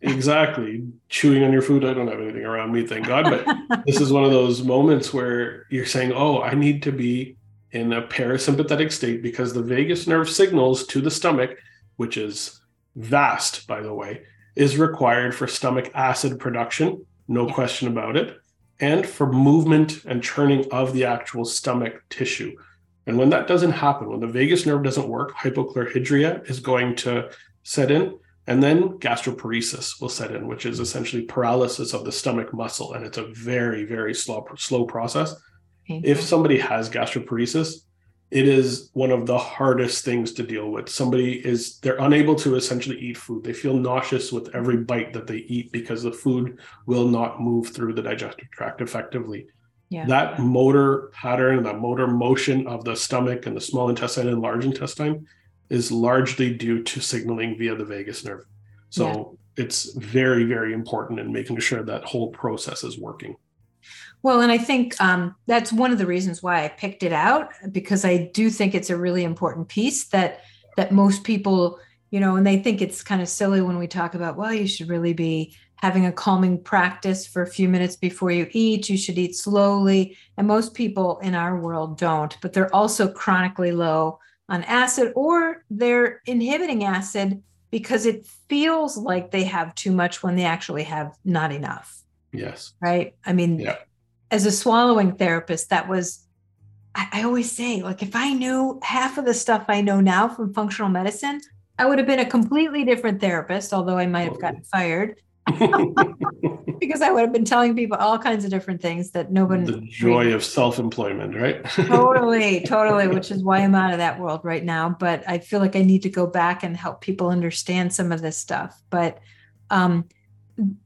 exactly chewing on your food. I don't have anything around me, thank God. But this is one of those moments where you're saying, Oh, I need to be in a parasympathetic state because the vagus nerve signals to the stomach, which is vast, by the way, is required for stomach acid production, no question about it, and for movement and churning of the actual stomach tissue. And when that doesn't happen, when the vagus nerve doesn't work, hypochlorhydria is going to set in. And then gastroparesis will set in, which is essentially paralysis of the stomach muscle. And it's a very, very slow, slow process. If somebody has gastroparesis, it is one of the hardest things to deal with. Somebody is they're unable to essentially eat food. They feel nauseous with every bite that they eat because the food will not move through the digestive tract effectively. Yeah. That motor pattern, that motor motion of the stomach and the small intestine and large intestine is largely due to signaling via the vagus nerve. So yeah. it's very, very important in making sure that whole process is working. Well, and I think um, that's one of the reasons why I picked it out because I do think it's a really important piece that that most people, you know, and they think it's kind of silly when we talk about, well, you should really be having a calming practice for a few minutes before you eat. You should eat slowly, and most people in our world don't. But they're also chronically low on acid, or they're inhibiting acid because it feels like they have too much when they actually have not enough. Yes. Right. I mean, yeah as a swallowing therapist, that was, I, I always say, like, if I knew half of the stuff I know now from functional medicine, I would have been a completely different therapist, although I might have gotten fired. because I would have been telling people all kinds of different things that nobody. The joy of self-employment, right? totally, totally. Which is why I'm out of that world right now. But I feel like I need to go back and help people understand some of this stuff. But um,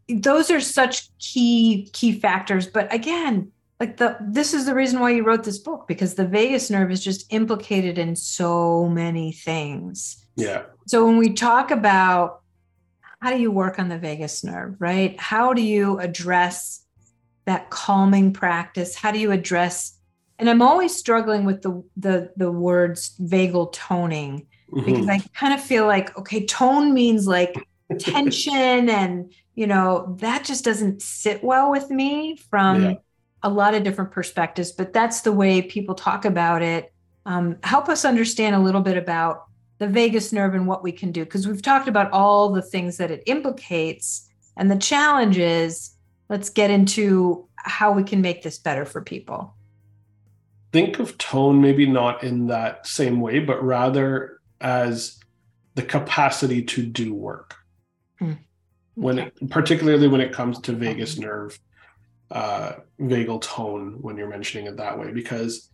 those are such key key factors but again like the this is the reason why you wrote this book because the vagus nerve is just implicated in so many things yeah so when we talk about how do you work on the vagus nerve right how do you address that calming practice how do you address and i'm always struggling with the the the words vagal toning mm-hmm. because i kind of feel like okay tone means like tension and you know, that just doesn't sit well with me from yeah. a lot of different perspectives, but that's the way people talk about it. Um, help us understand a little bit about the vagus nerve and what we can do, because we've talked about all the things that it implicates and the challenges. Let's get into how we can make this better for people. Think of tone maybe not in that same way, but rather as the capacity to do work. Hmm when it, particularly when it comes to vagus nerve uh, vagal tone when you're mentioning it that way because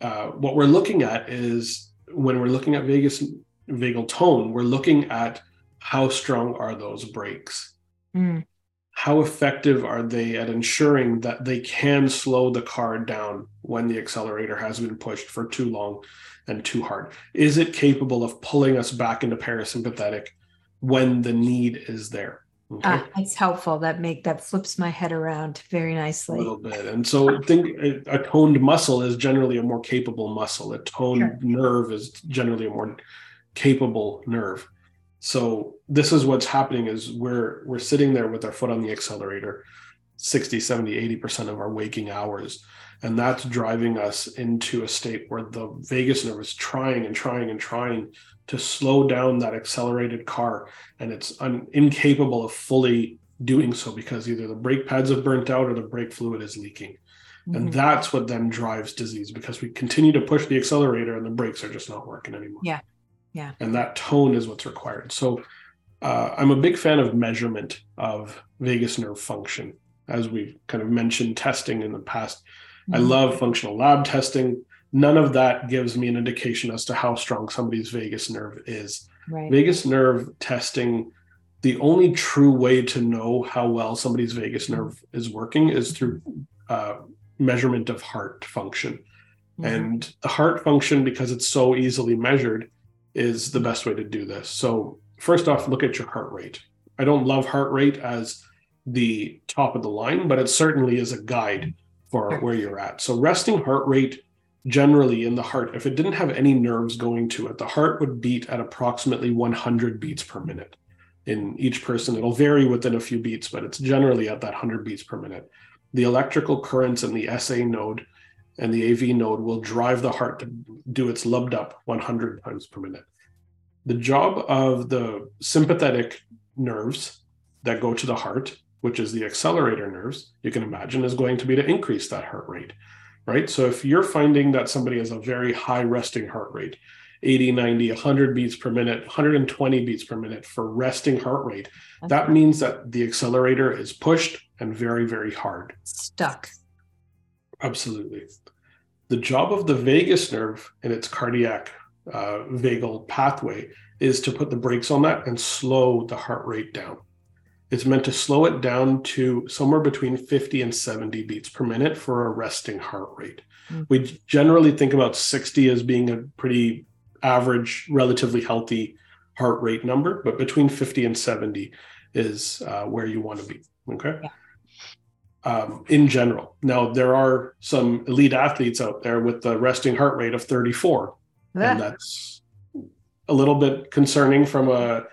uh, what we're looking at is when we're looking at vagus vagal tone we're looking at how strong are those brakes mm. how effective are they at ensuring that they can slow the car down when the accelerator has been pushed for too long and too hard? Is it capable of pulling us back into parasympathetic when the need is there? Okay. Ah, it's helpful. That make that flips my head around very nicely. A little bit. And so think a, a toned muscle is generally a more capable muscle. A toned sure. nerve is generally a more capable nerve. So this is what's happening is we're we're sitting there with our foot on the accelerator 60, 70, 80% of our waking hours. And that's driving us into a state where the vagus nerve is trying and trying and trying to slow down that accelerated car. And it's un- incapable of fully doing so because either the brake pads have burnt out or the brake fluid is leaking. Mm-hmm. And that's what then drives disease because we continue to push the accelerator and the brakes are just not working anymore. Yeah. Yeah. And that tone is what's required. So uh, I'm a big fan of measurement of vagus nerve function as we've kind of mentioned testing in the past. Mm-hmm. I love functional lab testing. None of that gives me an indication as to how strong somebody's vagus nerve is. Right. Vagus nerve testing, the only true way to know how well somebody's vagus nerve is working is through uh, measurement of heart function. Mm-hmm. And the heart function, because it's so easily measured, is the best way to do this. So, first off, look at your heart rate. I don't love heart rate as the top of the line, but it certainly is a guide for where you're at. So resting heart rate generally in the heart, if it didn't have any nerves going to it, the heart would beat at approximately 100 beats per minute in each person. It'll vary within a few beats, but it's generally at that 100 beats per minute. The electrical currents in the SA node and the AV node will drive the heart to do its lubbed up 100 times per minute. The job of the sympathetic nerves that go to the heart which is the accelerator nerves, you can imagine is going to be to increase that heart rate, right? So if you're finding that somebody has a very high resting heart rate, 80, 90, 100 beats per minute, 120 beats per minute for resting heart rate, okay. that means that the accelerator is pushed and very, very hard. Stuck. Absolutely. The job of the vagus nerve in its cardiac uh, vagal pathway is to put the brakes on that and slow the heart rate down. It's meant to slow it down to somewhere between 50 and 70 beats per minute for a resting heart rate. Mm-hmm. We generally think about 60 as being a pretty average, relatively healthy heart rate number, but between 50 and 70 is uh, where you want to be. Okay. Yeah. Um, in general. Now, there are some elite athletes out there with the resting heart rate of 34, yeah. and that's a little bit concerning from a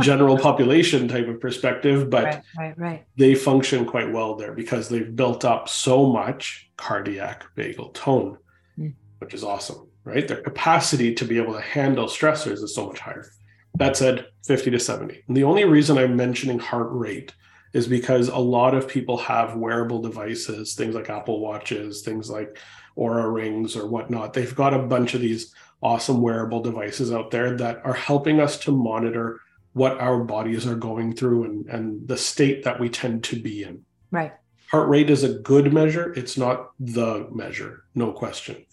general population type of perspective, but right, right, right. they function quite well there because they've built up so much cardiac vagal tone, mm. which is awesome, right? Their capacity to be able to handle stressors is so much higher. That said, 50 to 70. And the only reason I'm mentioning heart rate is because a lot of people have wearable devices, things like Apple Watches, things like Oura rings or whatnot. They've got a bunch of these awesome wearable devices out there that are helping us to monitor what our bodies are going through and, and the state that we tend to be in. Right. Heart rate is a good measure. It's not the measure, no question.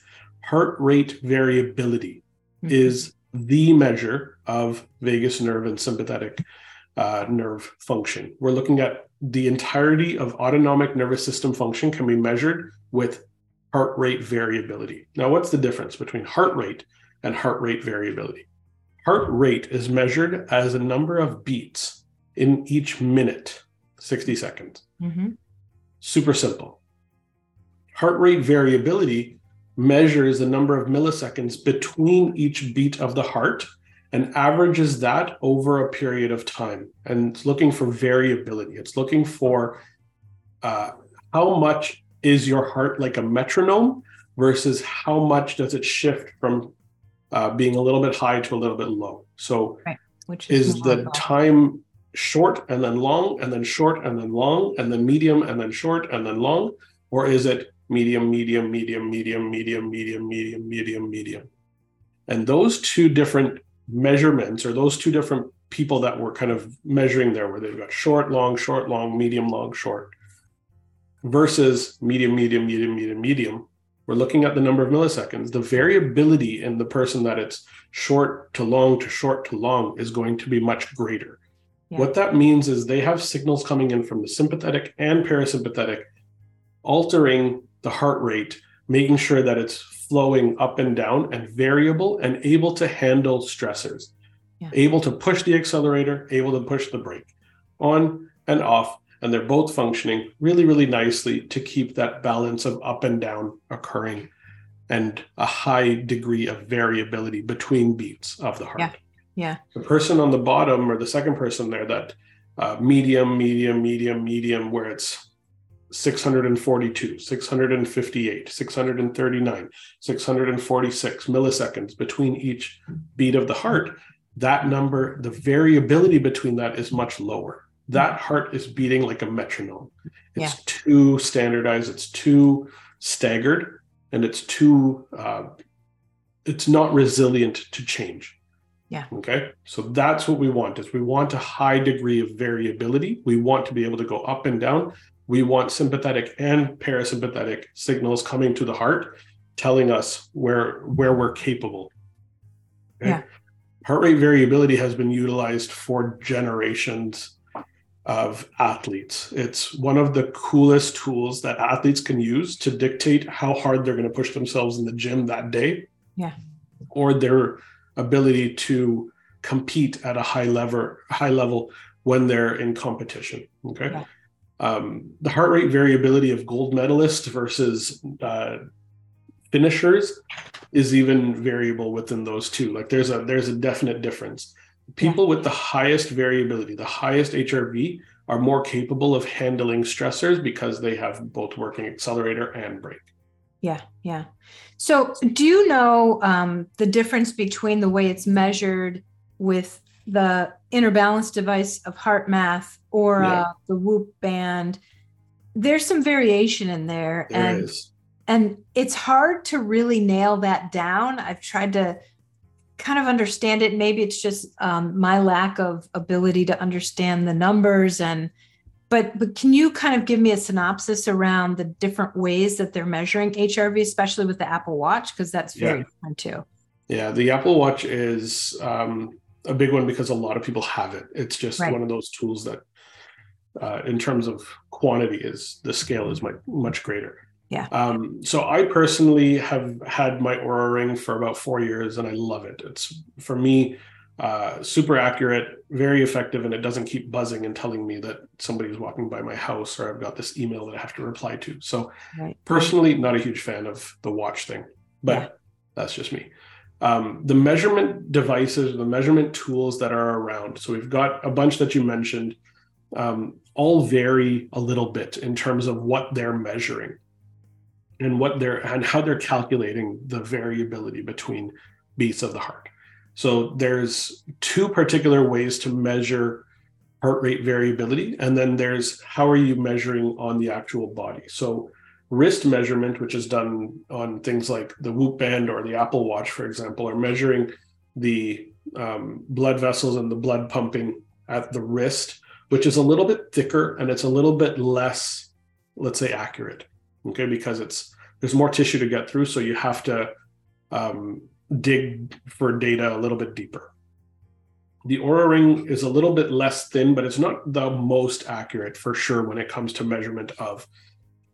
Heart rate variability mm-hmm. is the measure of vagus nerve and sympathetic uh, nerve function. We're looking at the entirety of autonomic nervous system function can be measured with heart rate variability. Now, what's the difference between heart rate and heart rate variability? Heart rate is measured as a number of beats in each minute, 60 seconds. Mm-hmm. Super simple. Heart rate variability measures the number of milliseconds between each beat of the heart and averages that over a period of time. And it's looking for variability. It's looking for uh, how much is your heart like a metronome versus how much does it shift from uh, being a little bit high to a little bit low. So, right. which is, is the time short and then long and then short and then long and then medium and then short and then long, or is it medium, medium, medium, medium, medium, medium, medium, medium, medium? And those two different measurements, or those two different people that were kind of measuring there, where they've got short, long, short, long, medium, long, short, versus medium, medium, medium, medium, medium, we're looking at the number of milliseconds. The variability in the person that it's short to long to short to long is going to be much greater. Yeah. What that means is they have signals coming in from the sympathetic and parasympathetic, altering the heart rate making sure that it's flowing up and down and variable and able to handle stressors, yeah. able to push the accelerator, able to push the brake on and off. And they're both functioning really, really nicely to keep that balance of up and down occurring and a high degree of variability between beats of the heart. Yeah. Yeah. The person on the bottom or the second person there, that uh, medium, medium, medium, medium, where it's 642, 658, 639, 646 milliseconds between each beat of the heart, that number, the variability between that is much lower. That heart is beating like a metronome. It's yeah. too standardized, it's too staggered, and it's too, uh, it's not resilient to change. Yeah. Okay. So that's what we want is we want a high degree of variability. We want to be able to go up and down we want sympathetic and parasympathetic signals coming to the heart telling us where where we're capable okay? yeah. heart rate variability has been utilized for generations of athletes. It's one of the coolest tools that athletes can use to dictate how hard they're going to push themselves in the gym that day. Yeah. Or their ability to compete at a high level high level when they're in competition okay? Yeah. Um, the heart rate variability of gold medalists versus uh, finishers is even variable within those two. Like there's a there's a definite difference. People yeah. with the highest variability, the highest HRV, are more capable of handling stressors because they have both working accelerator and brake. Yeah, yeah. So, do you know um, the difference between the way it's measured with the inner balance device of HeartMath or yeah. uh, the Whoop band. There's some variation in there, there and is. and it's hard to really nail that down. I've tried to kind of understand it. Maybe it's just um, my lack of ability to understand the numbers and. But, but can you kind of give me a synopsis around the different ways that they're measuring HRV, especially with the Apple Watch, because that's very yeah. too. Yeah, the Apple Watch is um, a big one because a lot of people have it. It's just right. one of those tools that, uh, in terms of quantity, is the scale is much much greater. Yeah. Um, so I personally have had my Oura ring for about four years, and I love it. It's for me uh, super accurate, very effective, and it doesn't keep buzzing and telling me that somebody's walking by my house or I've got this email that I have to reply to. So right. personally, not a huge fan of the watch thing, but yeah. that's just me um, the measurement devices, the measurement tools that are around. So we've got a bunch that you mentioned, um, all vary a little bit in terms of what they're measuring and what they're and how they're calculating the variability between beats of the heart. So there's two particular ways to measure heart rate variability, and then there's how are you measuring on the actual body. So wrist measurement, which is done on things like the Whoop band or the Apple Watch, for example, are measuring the um, blood vessels and the blood pumping at the wrist, which is a little bit thicker and it's a little bit less, let's say, accurate. Okay, because it's there's more tissue to get through, so you have to um, dig for data a little bit deeper. The Oura Ring is a little bit less thin, but it's not the most accurate for sure when it comes to measurement of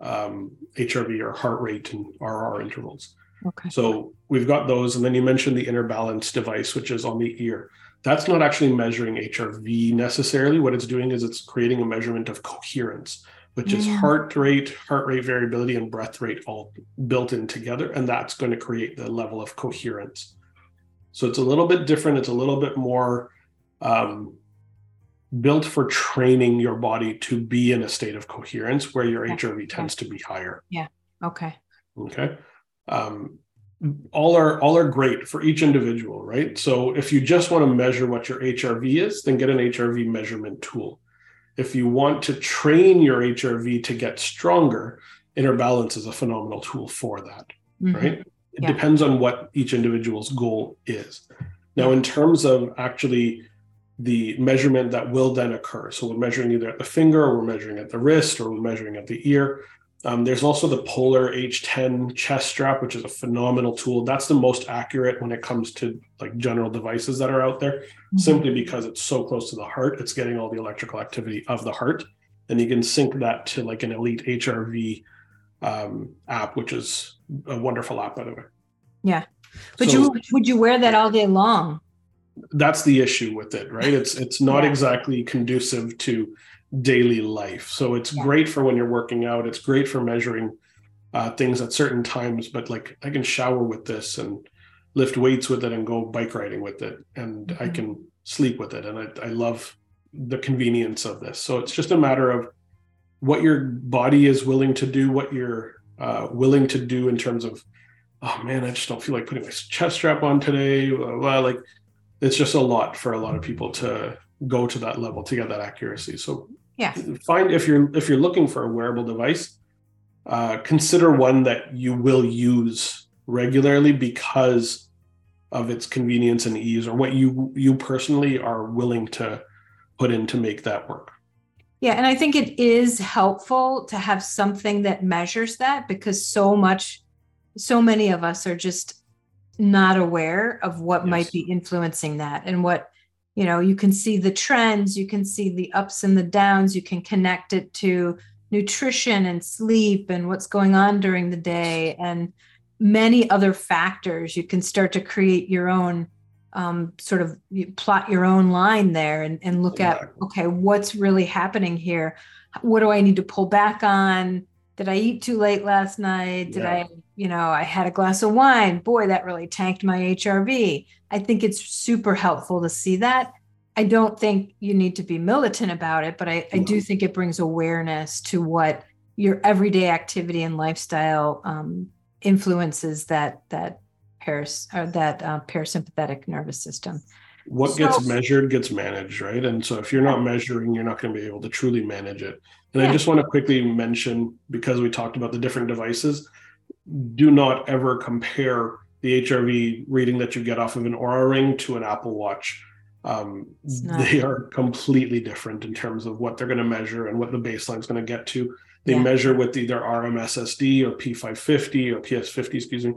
um, HRV or heart rate and RR intervals. Okay. So we've got those. And then you mentioned the inner balance device, which is on the ear. That's not actually measuring HRV necessarily. What it's doing is it's creating a measurement of coherence, which is heart rate, heart rate variability, and breath rate all built in together. And that's going to create the level of coherence. So it's a little bit different. It's a little bit more um, built for training your body to be in a state of coherence where your yeah. HRV tends to be higher. Yeah. Okay. Okay. Um, all are all are great for each individual, right? So if you just want to measure what your HRV is, then get an HRV measurement tool. If you want to train your HRV to get stronger, inner balance is a phenomenal tool for that, mm-hmm. right? It yeah. depends on what each individual's goal is. Now, in terms of actually the measurement that will then occur. So we're measuring either at the finger, or we're measuring at the wrist, or we're measuring at the ear. Um, there's also the Polar H10 chest strap, which is a phenomenal tool. That's the most accurate when it comes to like general devices that are out there, mm-hmm. simply because it's so close to the heart. It's getting all the electrical activity of the heart, and you can sync that to like an elite HRV um, app, which is a wonderful app, by the way. Yeah. But So- you would you wear that all day long? that's the issue with it right it's it's not Yeah. exactly conducive to daily life so it's Yeah. great for when you're working out it's great for measuring uh, things at certain times but like i can shower with this and lift weights with it and go bike riding with it and i Mhm. can sleep with it and I, I love the convenience of this so it's just a matter of what your body is willing to do what you're uh, willing to do in terms of oh man i just don't feel like putting my chest strap on today blah, blah. like it's just a lot for a lot of people to go to that level to get that accuracy so Yeah. find if you're if you're looking for a wearable device uh, consider one that you will use regularly because of its convenience and ease or what you you personally are willing to put in to make that work Yeah, and I think it is helpful to have something that measures that because so much, so many of us are just not aware of what might be influencing that and what, you know, you can see the trends, you can see the ups and the downs, you can connect it to nutrition and sleep and what's going on during the day and many other factors. You can start to create your own um, sort of you plot your own line there and, and look at okay what's really happening here? What do i need to pull back on did i eat too late last night? Did Yeah. i you know i had a glass of wine. Boy that really tanked my hrv i think it's super helpful to see that. I don't think you need to be militant about it but i, I do think it brings awareness to what your everyday activity and lifestyle um, influences that that paras or that uh, parasympathetic nervous system. What gets measured gets managed right? And so if you're not measuring you're not going to be able to truly manage it and i just want to quickly mention because we talked about the different devices do not ever compare the hrv reading that you get off of an Oura ring to an apple watch. Um, they are completely different in terms of what they're going to measure and what the baseline is going to get to. They Yeah. measure with either rmssd or p550 or ps50 excuse me.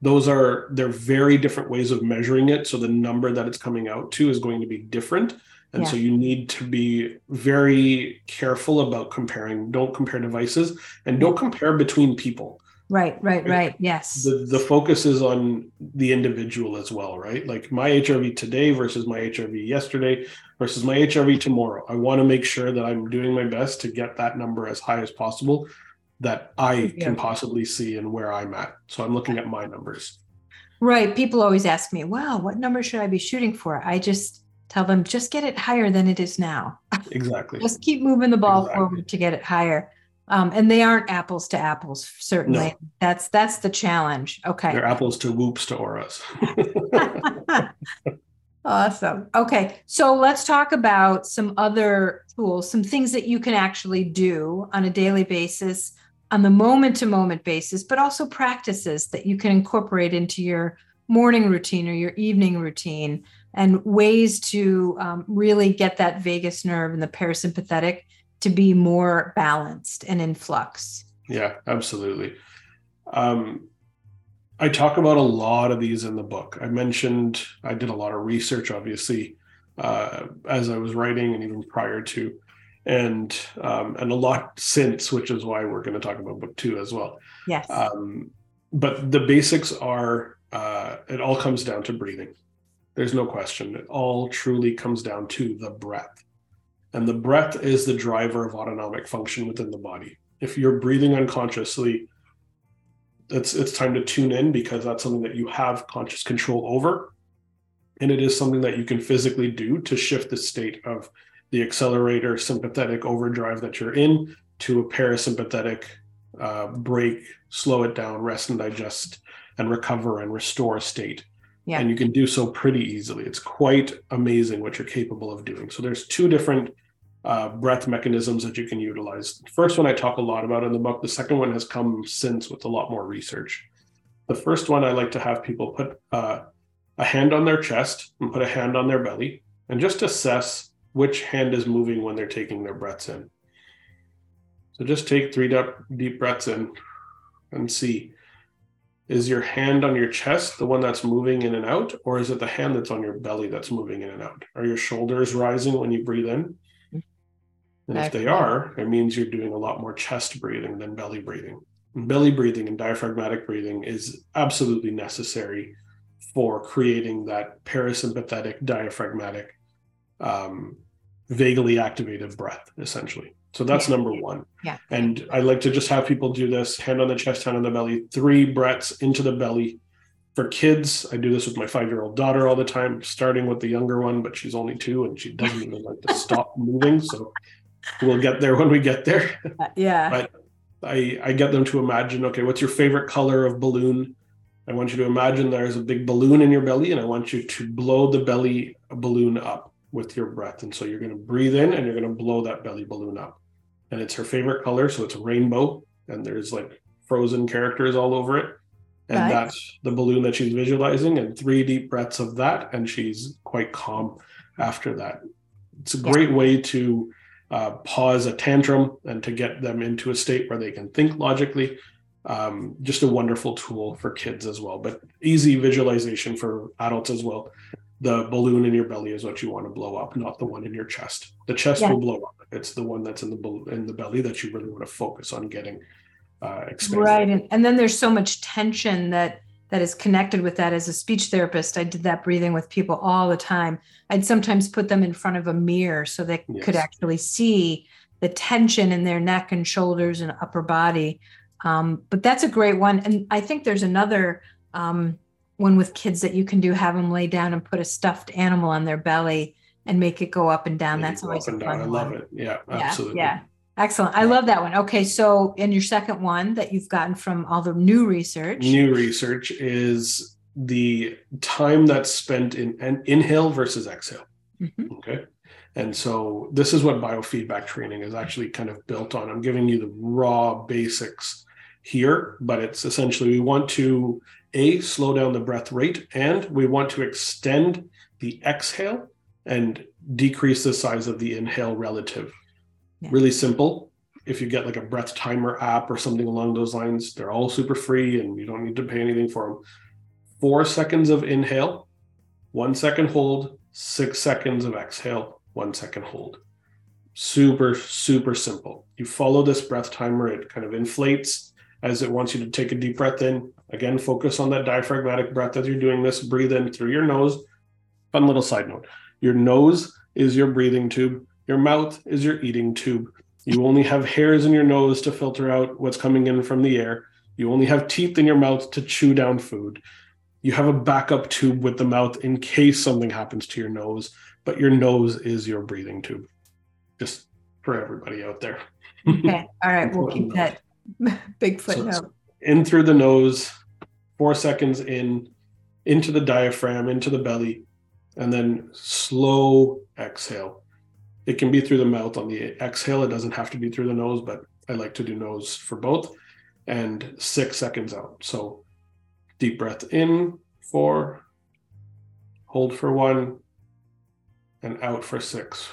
Those are they're very different ways of measuring it so the number that it's coming out to is going to be different and so you need to be very careful about comparing. Don't compare devices and don't compare between people. Right right Right. right. Yes. The the focus is on the individual as well right? Like my hrv today versus my hrv yesterday versus my hrv tomorrow. I want to make sure that i'm doing my best to get that number as high as possible that i Yeah. can possibly see and where i'm at. So i'm looking at my numbers. Right. People always ask me, wow, what number should I be shooting for? I just tell them, just get it higher than it is now. exactly Just keep moving the ball Exactly. forward to get it higher. Um, and they aren't apples to apples, certainly. That's that's the challenge. Okay. they're apples to whoops to Ouras awesome. Okay. So let's talk about some other tools, some things that you can actually do on a daily basis, on the moment to moment basis, but also practices that you can incorporate into your morning routine or your evening routine and ways to um, really get that vagus nerve and the parasympathetic to be more balanced and in flux. Yeah, absolutely. Um, I talk about a lot of these in the book. I mentioned I did a lot of research, obviously, uh, as I was writing and even prior to, and um, and a lot since, which is why we're going to talk about book two as well. Yes. Um, but the basics are uh, it all comes down to breathing. There's no question. It all truly comes down to the breath. And the breath is the driver of autonomic function within the body. If you're breathing unconsciously, it's it's time to tune in because that's something that you have conscious control over. And it is something that you can physically do to shift the state of the accelerator sympathetic overdrive that you're in to a parasympathetic uh, brake, slow it down, rest and digest, and recover and restore state. Yeah. And you can do so pretty easily. It's quite amazing what you're capable of doing. So there's two different uh, breath mechanisms that you can utilize. The first one I talk a lot about in the book. The second one has come since with a lot more research. The first one I like to have people put uh, a hand on their chest and put a hand on their belly and just assess which hand is moving when they're taking their breaths in. So just take three deep, deep breaths in and see is your hand on your chest the one that's moving in and out, or is it the hand that's on your belly that's moving in and out? Are your shoulders rising when you breathe in? And if they are, it means you're doing a lot more chest breathing than belly breathing. belly breathing and diaphragmatic breathing is absolutely necessary for creating that parasympathetic diaphragmatic um, vagally activated breath essentially so that's Yeah. number one Yeah. and i like to just have people do this hand on the chest hand on the belly three breaths into the belly for kids i do this with my five year old daughter all the time starting with the younger one but she's only two and she doesn't even like to stop moving so we'll get there when we get there uh, yeah. But- I, I get them to imagine okay what's your favorite color of balloon i want you to imagine there's a big balloon in your belly and i want you to blow the belly balloon up with your breath and so you're going to breathe in and you're going to blow that belly balloon up and it's her favorite color so it's rainbow and there's like frozen characters all over it and Right. that's the balloon that she's visualizing and three deep breaths of that and she's quite calm after that it's a Yeah. great way to uh, pause a tantrum and to get them into a state where they can think logically. Um, just a wonderful tool for kids as well, but easy visualization for adults as well. The balloon in your belly is what you want to blow up, not the one in your chest. The chest Yeah. will blow up. It's the one that's in the in the belly that you really want to focus on getting uh, expanded. Right. And, and then there's so much tension that that is connected with that as a speech therapist. I did that breathing with people all the time. I'd sometimes put them in front of a mirror so they could actually see the tension in their neck and shoulders and upper body. Um, but that's a great one. And I think there's another um, one with kids that you can do have them lay down and put a stuffed animal on their belly and make it go up and down. Yeah, That's always up a and fun down. I love one. it. Yeah, Yeah, absolutely. Yeah. Excellent. I love that one. Okay. So, in your second one that you've gotten from all the new research. New research is the time that's spent in an inhale versus exhale. Mhm. Okay. And so this is what biofeedback training is actually kind of built on. I'm giving you the raw basics here, but it's essentially we want to a slow down the breath rate and we want to extend the exhale and decrease the size of the inhale relative. Yeah. Really simple. If you get like a breath timer app or something along those lines, they're all super free and you don't need to pay anything for them. Four seconds of inhale, one second hold, six seconds of exhale, one second hold. Super, super simple. You follow this breath timer, it kind of inflates as it wants you to take a deep breath in. Again, focus on that diaphragmatic breath as you're doing this. Breathe in through your nose. Fun little side note your nose is your breathing tube, your mouth is your eating tube. You only have hairs in your nose to filter out what's coming in from the air. You only have teeth in your mouth to chew down food. You have a backup tube with the mouth in case something happens to your nose, but your nose is your breathing tube. Just for everybody out there. Okay. All right. We'll keep that big So- footnote. in through the nose, four seconds in, into the diaphragm, into the belly, and then slow exhale. It can be through the mouth on the exhale. It doesn't have to be through the nose, but I like to do nose for both. And six seconds out. So deep breath in, four, hold for one, and out for six.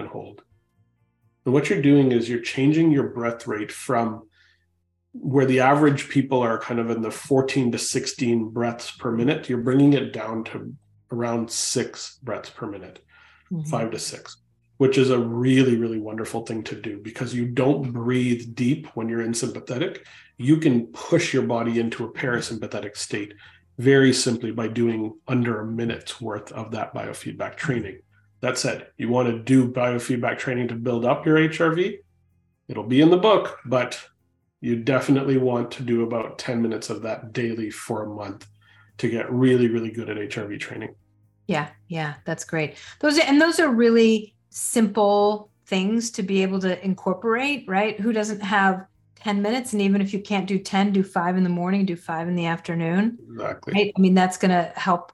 And hold. And what you're doing is you're changing your breath rate from where the average people are kind of in the 14 to 16 breaths per minute. You're bringing it down to around six breaths per minute, Mhm. five to six, which is a really, really wonderful thing to do because you don't breathe deep when you're in sympathetic. You can push your body into a parasympathetic state very simply by doing under a minute's worth of that biofeedback training. That said, you want to do biofeedback training to build up your HRV. It'll be in the book, but you definitely want to do about 10 minutes of that daily for a month to get really, really good at HRV training. Yeah. Yeah. That's great. Those are, and those are really simple things to be able to incorporate, right? Who doesn't have 10 minutes? And even if you can't do 10, do five in the morning, do five in the afternoon. Exactly. right i mean that's going to help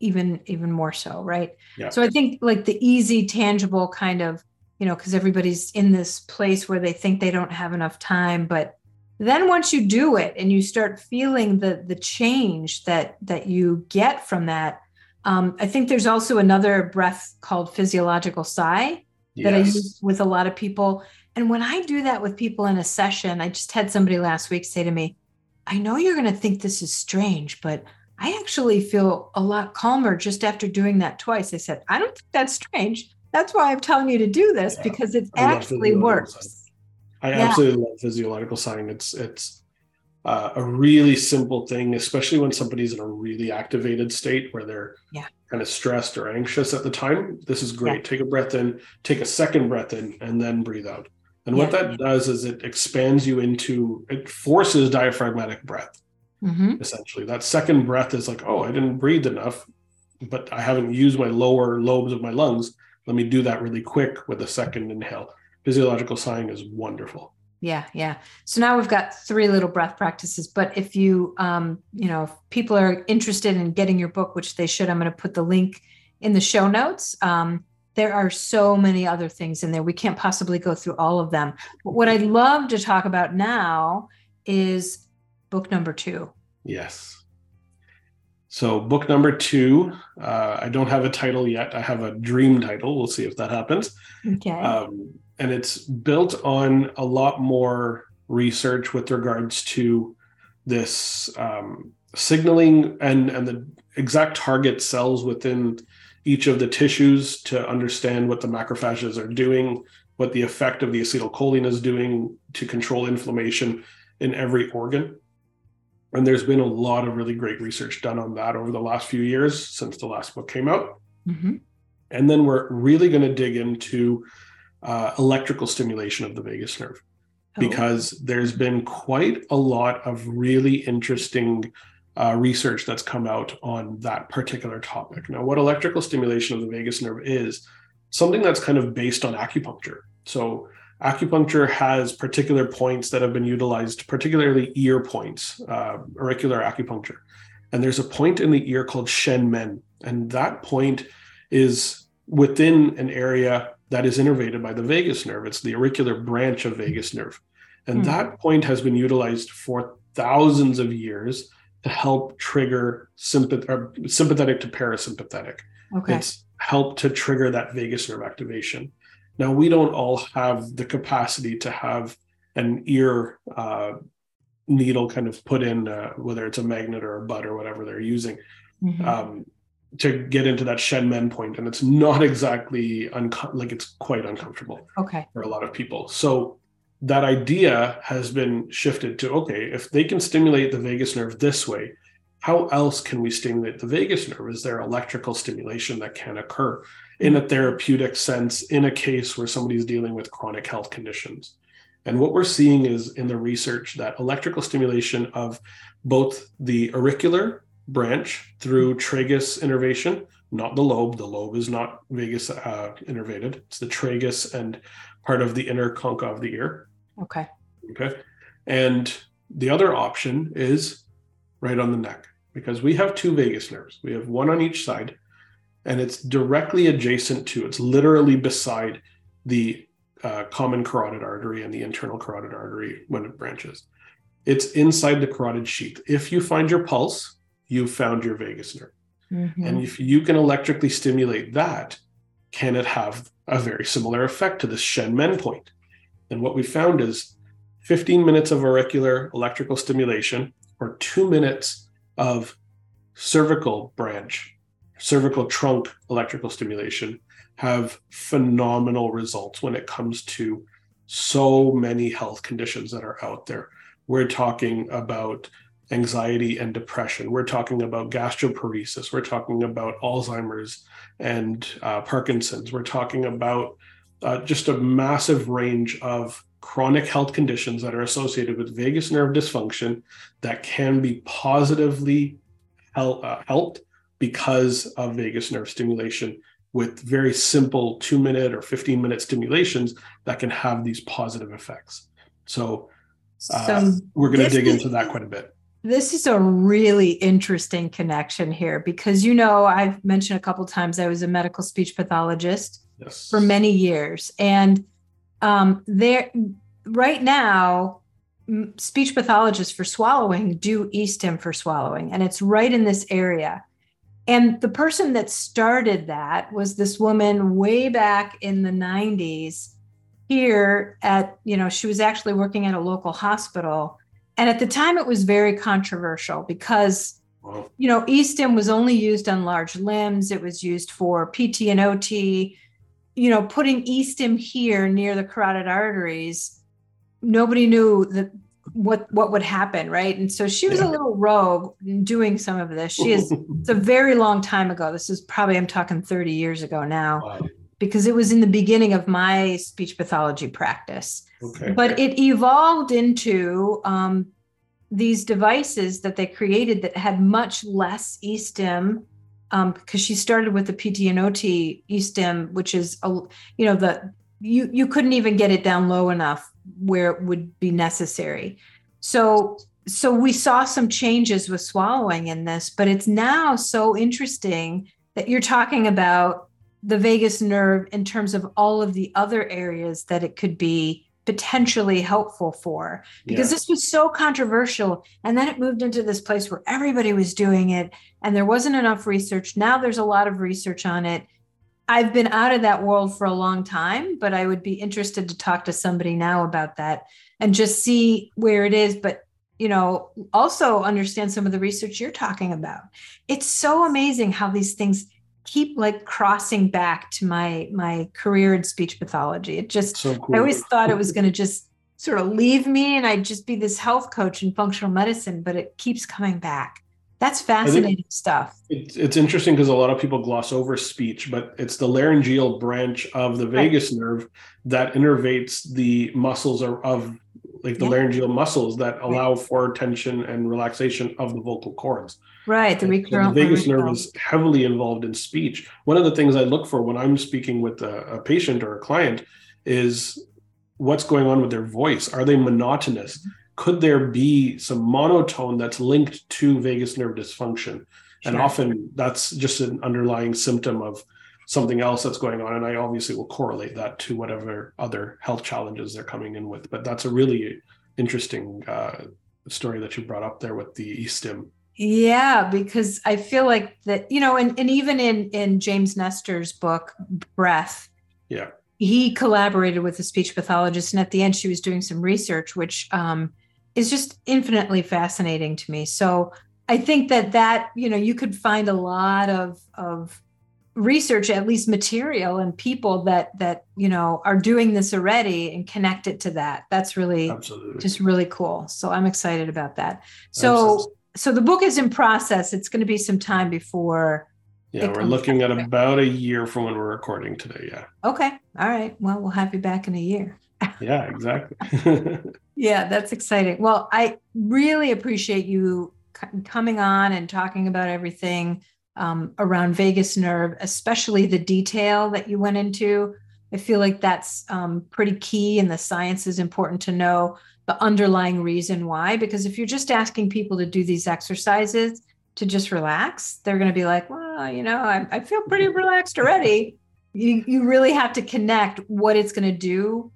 even even more so right Yeah. so i think like the easy tangible kind of you know because everybody's in this place where they think they don't have enough time but then once you do it and you start feeling the the change that that you get from that um, i think there's also another breath called physiological sigh that I use with a lot of people. And when I do that with people in a session, I just had somebody last week say to me, I know you're going to think this is strange, but I actually feel a lot calmer just after doing that twice. I said, I don't think that's strange. that's why I'm telling you to do this Yeah. because it I actually works. science. I Yeah. absolutely love physiological sigh. It's it's uh, a really simple thing, especially when somebody's in a really activated state where they're Yeah. kind of stressed or anxious at the time. This is great. Take a breath in, take a second breath in, and then breathe out. And what that does is it expands you into it forces diaphragmatic breath. Mhm. Essentially, that second breath is like, oh, I didn't breathe enough, but I haven't used my lower lobes of my lungs. Let me do that really quick with a second inhale. Physiological sigh is wonderful. Yeah, yeah. So now we've got three little breath practices. But if you, um, you know, if people are interested in getting your book, which they should, I'm going to put the link in the show notes. Um, there are so many other things in there. We can't possibly go through all of them. But what I'd love to talk about now is book number two. Yes. So, book number two, uh, I don't have a title yet. I have a dream title. We'll see if that happens. Okay. Um, and it's built on a lot more research with regards to this um, signaling and, and the exact target cells within each of the tissues to understand what the macrophages are doing, what the effect of the acetylcholine is doing to control inflammation in every organ. And there's been a lot of really great research done on that over the last few years since the last book came out. Mhm. And then we're really going to dig into uh, electrical stimulation of the vagus nerve Oh, because there's been quite a lot of really interesting uh, research that's come out on that particular topic. Now, what electrical stimulation of the vagus nerve is something that's kind of based on acupuncture. So, acupuncture has particular points that have been utilized, particularly ear points, uh, auricular acupuncture. And there's a point in the ear called Shen Men, and that point is within an area that is innervated by the vagus nerve. It's the auricular branch of vagus nerve. And Hmm. that point has been utilized for thousands of years to help trigger sympath- or sympathetic to parasympathetic. okay. It's helped to trigger that vagus nerve activation. Now, we don't all have the capacity to have an ear uh, needle kind of put in, uh, whether it's a magnet or a butt or whatever they're using Mhm. um, to get into that Shen Men point, and it's not exactly unco- like it's quite uncomfortable okay. for a lot of people. So that idea has been shifted to okay, if they can stimulate the vagus nerve this way, how else can we stimulate the vagus nerve? Is there electrical stimulation that can occur in a therapeutic sense in a case where somebody's dealing with chronic health conditions? And what we're seeing is in the research that electrical stimulation of both the auricular branch through tragus innervation, not the lobe. The lobe is not vagus uh, innervated. It's the tragus and part of the inner concha of the ear. Okay. Okay. And the other option is right on the neck because we have two vagus nerves. We have one on each side, and it's directly adjacent to, it's literally beside the uh, common carotid artery and the internal carotid artery when it branches. It's inside the carotid sheath. If you find your pulse, you've found your vagus nerve. Mhm. And if you can electrically stimulate that, can it have a very similar effect to the Shen Men point? And what we found is 15 minutes of auricular electrical stimulation or two minutes of cervical branch, cervical trunk electrical stimulation have phenomenal results when it comes to so many health conditions that are out there. We're talking about anxiety and depression. We're talking about gastroparesis. We're talking about Alzheimer's and uh, Parkinson's. We're talking about uh, just a massive range of chronic health conditions that are associated with vagus nerve dysfunction that can be positively hel- uh, helped because of vagus nerve stimulation with very simple two minute or 15 minute stimulations that can have these positive effects. So, uh, so we're going to dig is- into that quite a bit. This is a really interesting connection here because you know I've mentioned a couple times I was a medical speech pathologist Yes. for many years, and um, there right now speech pathologists for swallowing do e-stim for swallowing, and it's right in this area. And the person that started that was this woman way back in the 90s here at, you know, she was actually working at a local hospital. And at the time, it was very controversial because you know, e-stim was only used on large limbs. It was used for PT and OT. You know, putting e-stim here near the carotid arteries, nobody knew that what what would happen, right? And so she was yeah. a little rogue in doing some of this. She is it's a very long time ago. This is probably I'm talking 30 years ago now. Wow. Because it was in the beginning of my speech pathology practice. Okay. But it evolved into um, these devices that they created that had much less e-stim um, because she started with the PT and OT e-stim, which is a you know the you you couldn't even get it down low enough where it would be necessary. So so we saw some changes with swallowing in this, but it's now so interesting that you're talking about the vagus nerve in terms of all of the other areas that it could be potentially helpful for. Because yeah. this was so controversial and then it moved into this place where everybody was doing it and there wasn't enough research. Now there's a lot of research on it. I've been out of that world for a long time but i would be interested to talk to somebody now about that and just see where it is. But you know also understand some of the research you're talking about. It's so amazing how these things keep like crossing back to my my career in speech pathology. It just so cool. I always thought it was going to just sort of leave me and I'd just be this health coach in functional medicine, but it keeps coming back. That's fascinating stuff. It's, it's interesting because a lot of people gloss over speech, but it's the laryngeal branch of the vagus right. nerve that innervates the muscles of like the yeah. laryngeal muscles that allow right. for tension and relaxation of the vocal cords. Right. The, recurrent, the vagus nerve is heavily involved in speech. One of the things I look for when I'm speaking with a, a patient or a client is what's going on with their voice. Are they monotonous? Mm-hmm. Could there be some monotone that's linked to vagus nerve dysfunction? Sure. And often that's just an underlying symptom of something else that's going on. And I obviously will correlate that to whatever other health challenges they're coming in with. But that's a really interesting uh, story that you brought up there with the e-stim. Yeah, because I feel like that, you know, and, and even in in James Nestor's book, Breath, yeah, he collaborated with a speech pathologist, and at the end, she was doing some research, which um, is just infinitely fascinating to me. So I think that that you know you could find a lot of of research at least material and people that that you know are doing this already and connect it to that that's really Absolutely. just really cool so i'm excited about that so Absolutely. So the book is in process. It's going to be some time before yeah we're looking at about a year from when we're recording today yeah. Okay all right. Well we'll have you back in a year. Yeah exactly. Yeah that's exciting. Well i really appreciate you coming on and talking about everything um, around vagus nerve, especially the detail that you went into. I feel like that's um, pretty key, and the science is important to know the underlying reason why. Because if you're just asking people to do these exercises to just relax, they're going to be like, well, you know, I, I feel pretty relaxed already. You, you really have to connect what it's going to do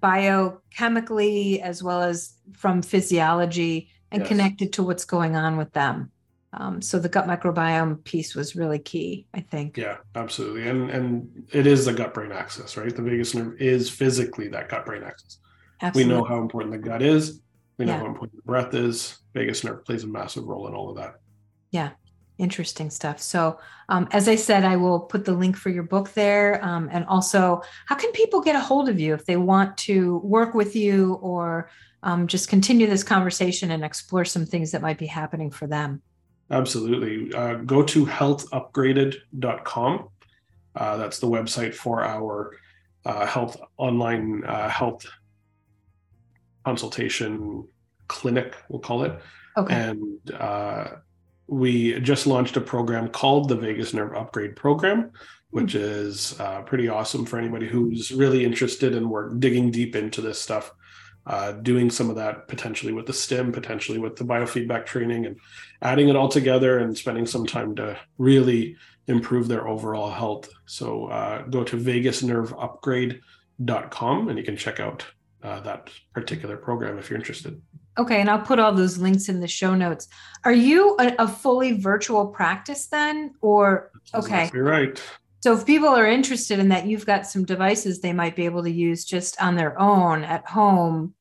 biochemically as well as from physiology and yes. connect it to what's going on with them. Um, so the gut microbiome piece was really key, I think. Yeah, absolutely. And and it is the gut brain axis, right? The vagus nerve is physically that gut brain axis. Absolutely. We know how important the gut is. We know yeah. how important the breath is. Vagus nerve plays a massive role in all of that. Yeah, interesting stuff. So, um, as I said, I will put the link for your book there. Um, and also, how can people get a hold of you if they want to work with you or um, just continue this conversation and explore some things that might be happening for them? Absolutely. Uh, go to healthupgraded.com. Uh, that's the website for our uh, health online uh, health consultation clinic, we'll call it. Okay. And uh, we just launched a program called the Vagus Nerve Upgrade Program, which mm-hmm. is uh, pretty awesome for anybody who's really interested in work digging deep into this stuff uh, doing some of that potentially with the stim, potentially with the biofeedback training, and adding it all together and spending some time to really improve their overall health. So uh, go to vagusnerveupgrade.com and you can check out uh, that particular program if you're interested. Okay, and I'll put all those links in the show notes. Are you a, a fully virtual practice then, or okay? You're right. So if people are interested in that, you've got some devices they might be able to use just on their own at home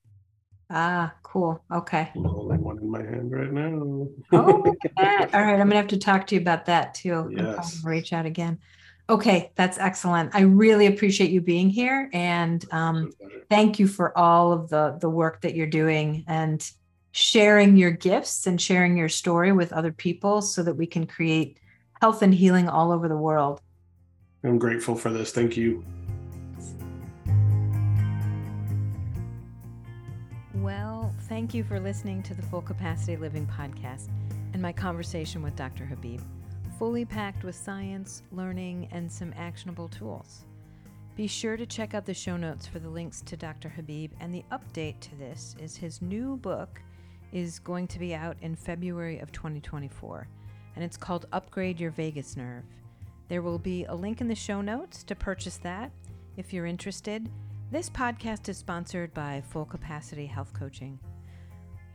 Ah, cool. Okay. I'm holding one in my hand right now. oh, All right. I'm going to have to talk to you about that too. Yes. Reach out again. Okay, that's excellent. I really appreciate you being here, and um, thank you for all of the the work that you're doing and sharing your gifts and sharing your story with other people, so that we can create health and healing all over the world. I'm grateful for this. Thank you. Well, thank you for listening to the Full Capacity Living podcast and my conversation with Dr. Habib fully packed with science, learning, and some actionable tools. Be sure to check out the show notes for the links to Dr. Habib, and the update to this is his new book is going to be out in February of 2024, and it's called Upgrade Your Vagus Nerve. There will be a link in the show notes to purchase that if you're interested. This podcast is sponsored by Full Capacity Health Coaching.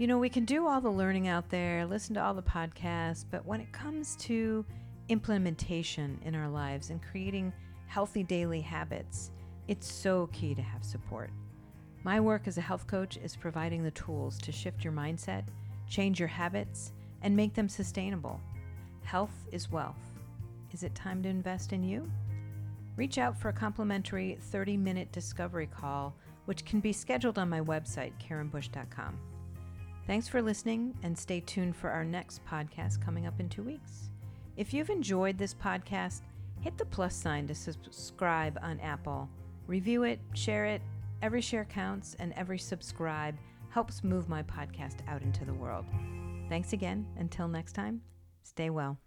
You know, we can do all the learning out there, listen to all the podcasts, but when it comes to implementation in our lives and creating healthy daily habits, it's so key to have support. My work as a health coach is providing the tools to shift your mindset, change your habits, and make them sustainable. Health is wealth. Is it time to invest in you? Reach out for a complimentary 30 minute discovery call, which can be scheduled on my website, karenbush.com. Thanks for listening and stay tuned for our next podcast coming up in two weeks. If you've enjoyed this podcast, hit the plus sign to subscribe on Apple. Review it, share it. Every share counts, and every subscribe helps move my podcast out into the world. Thanks again. Until next time, stay well.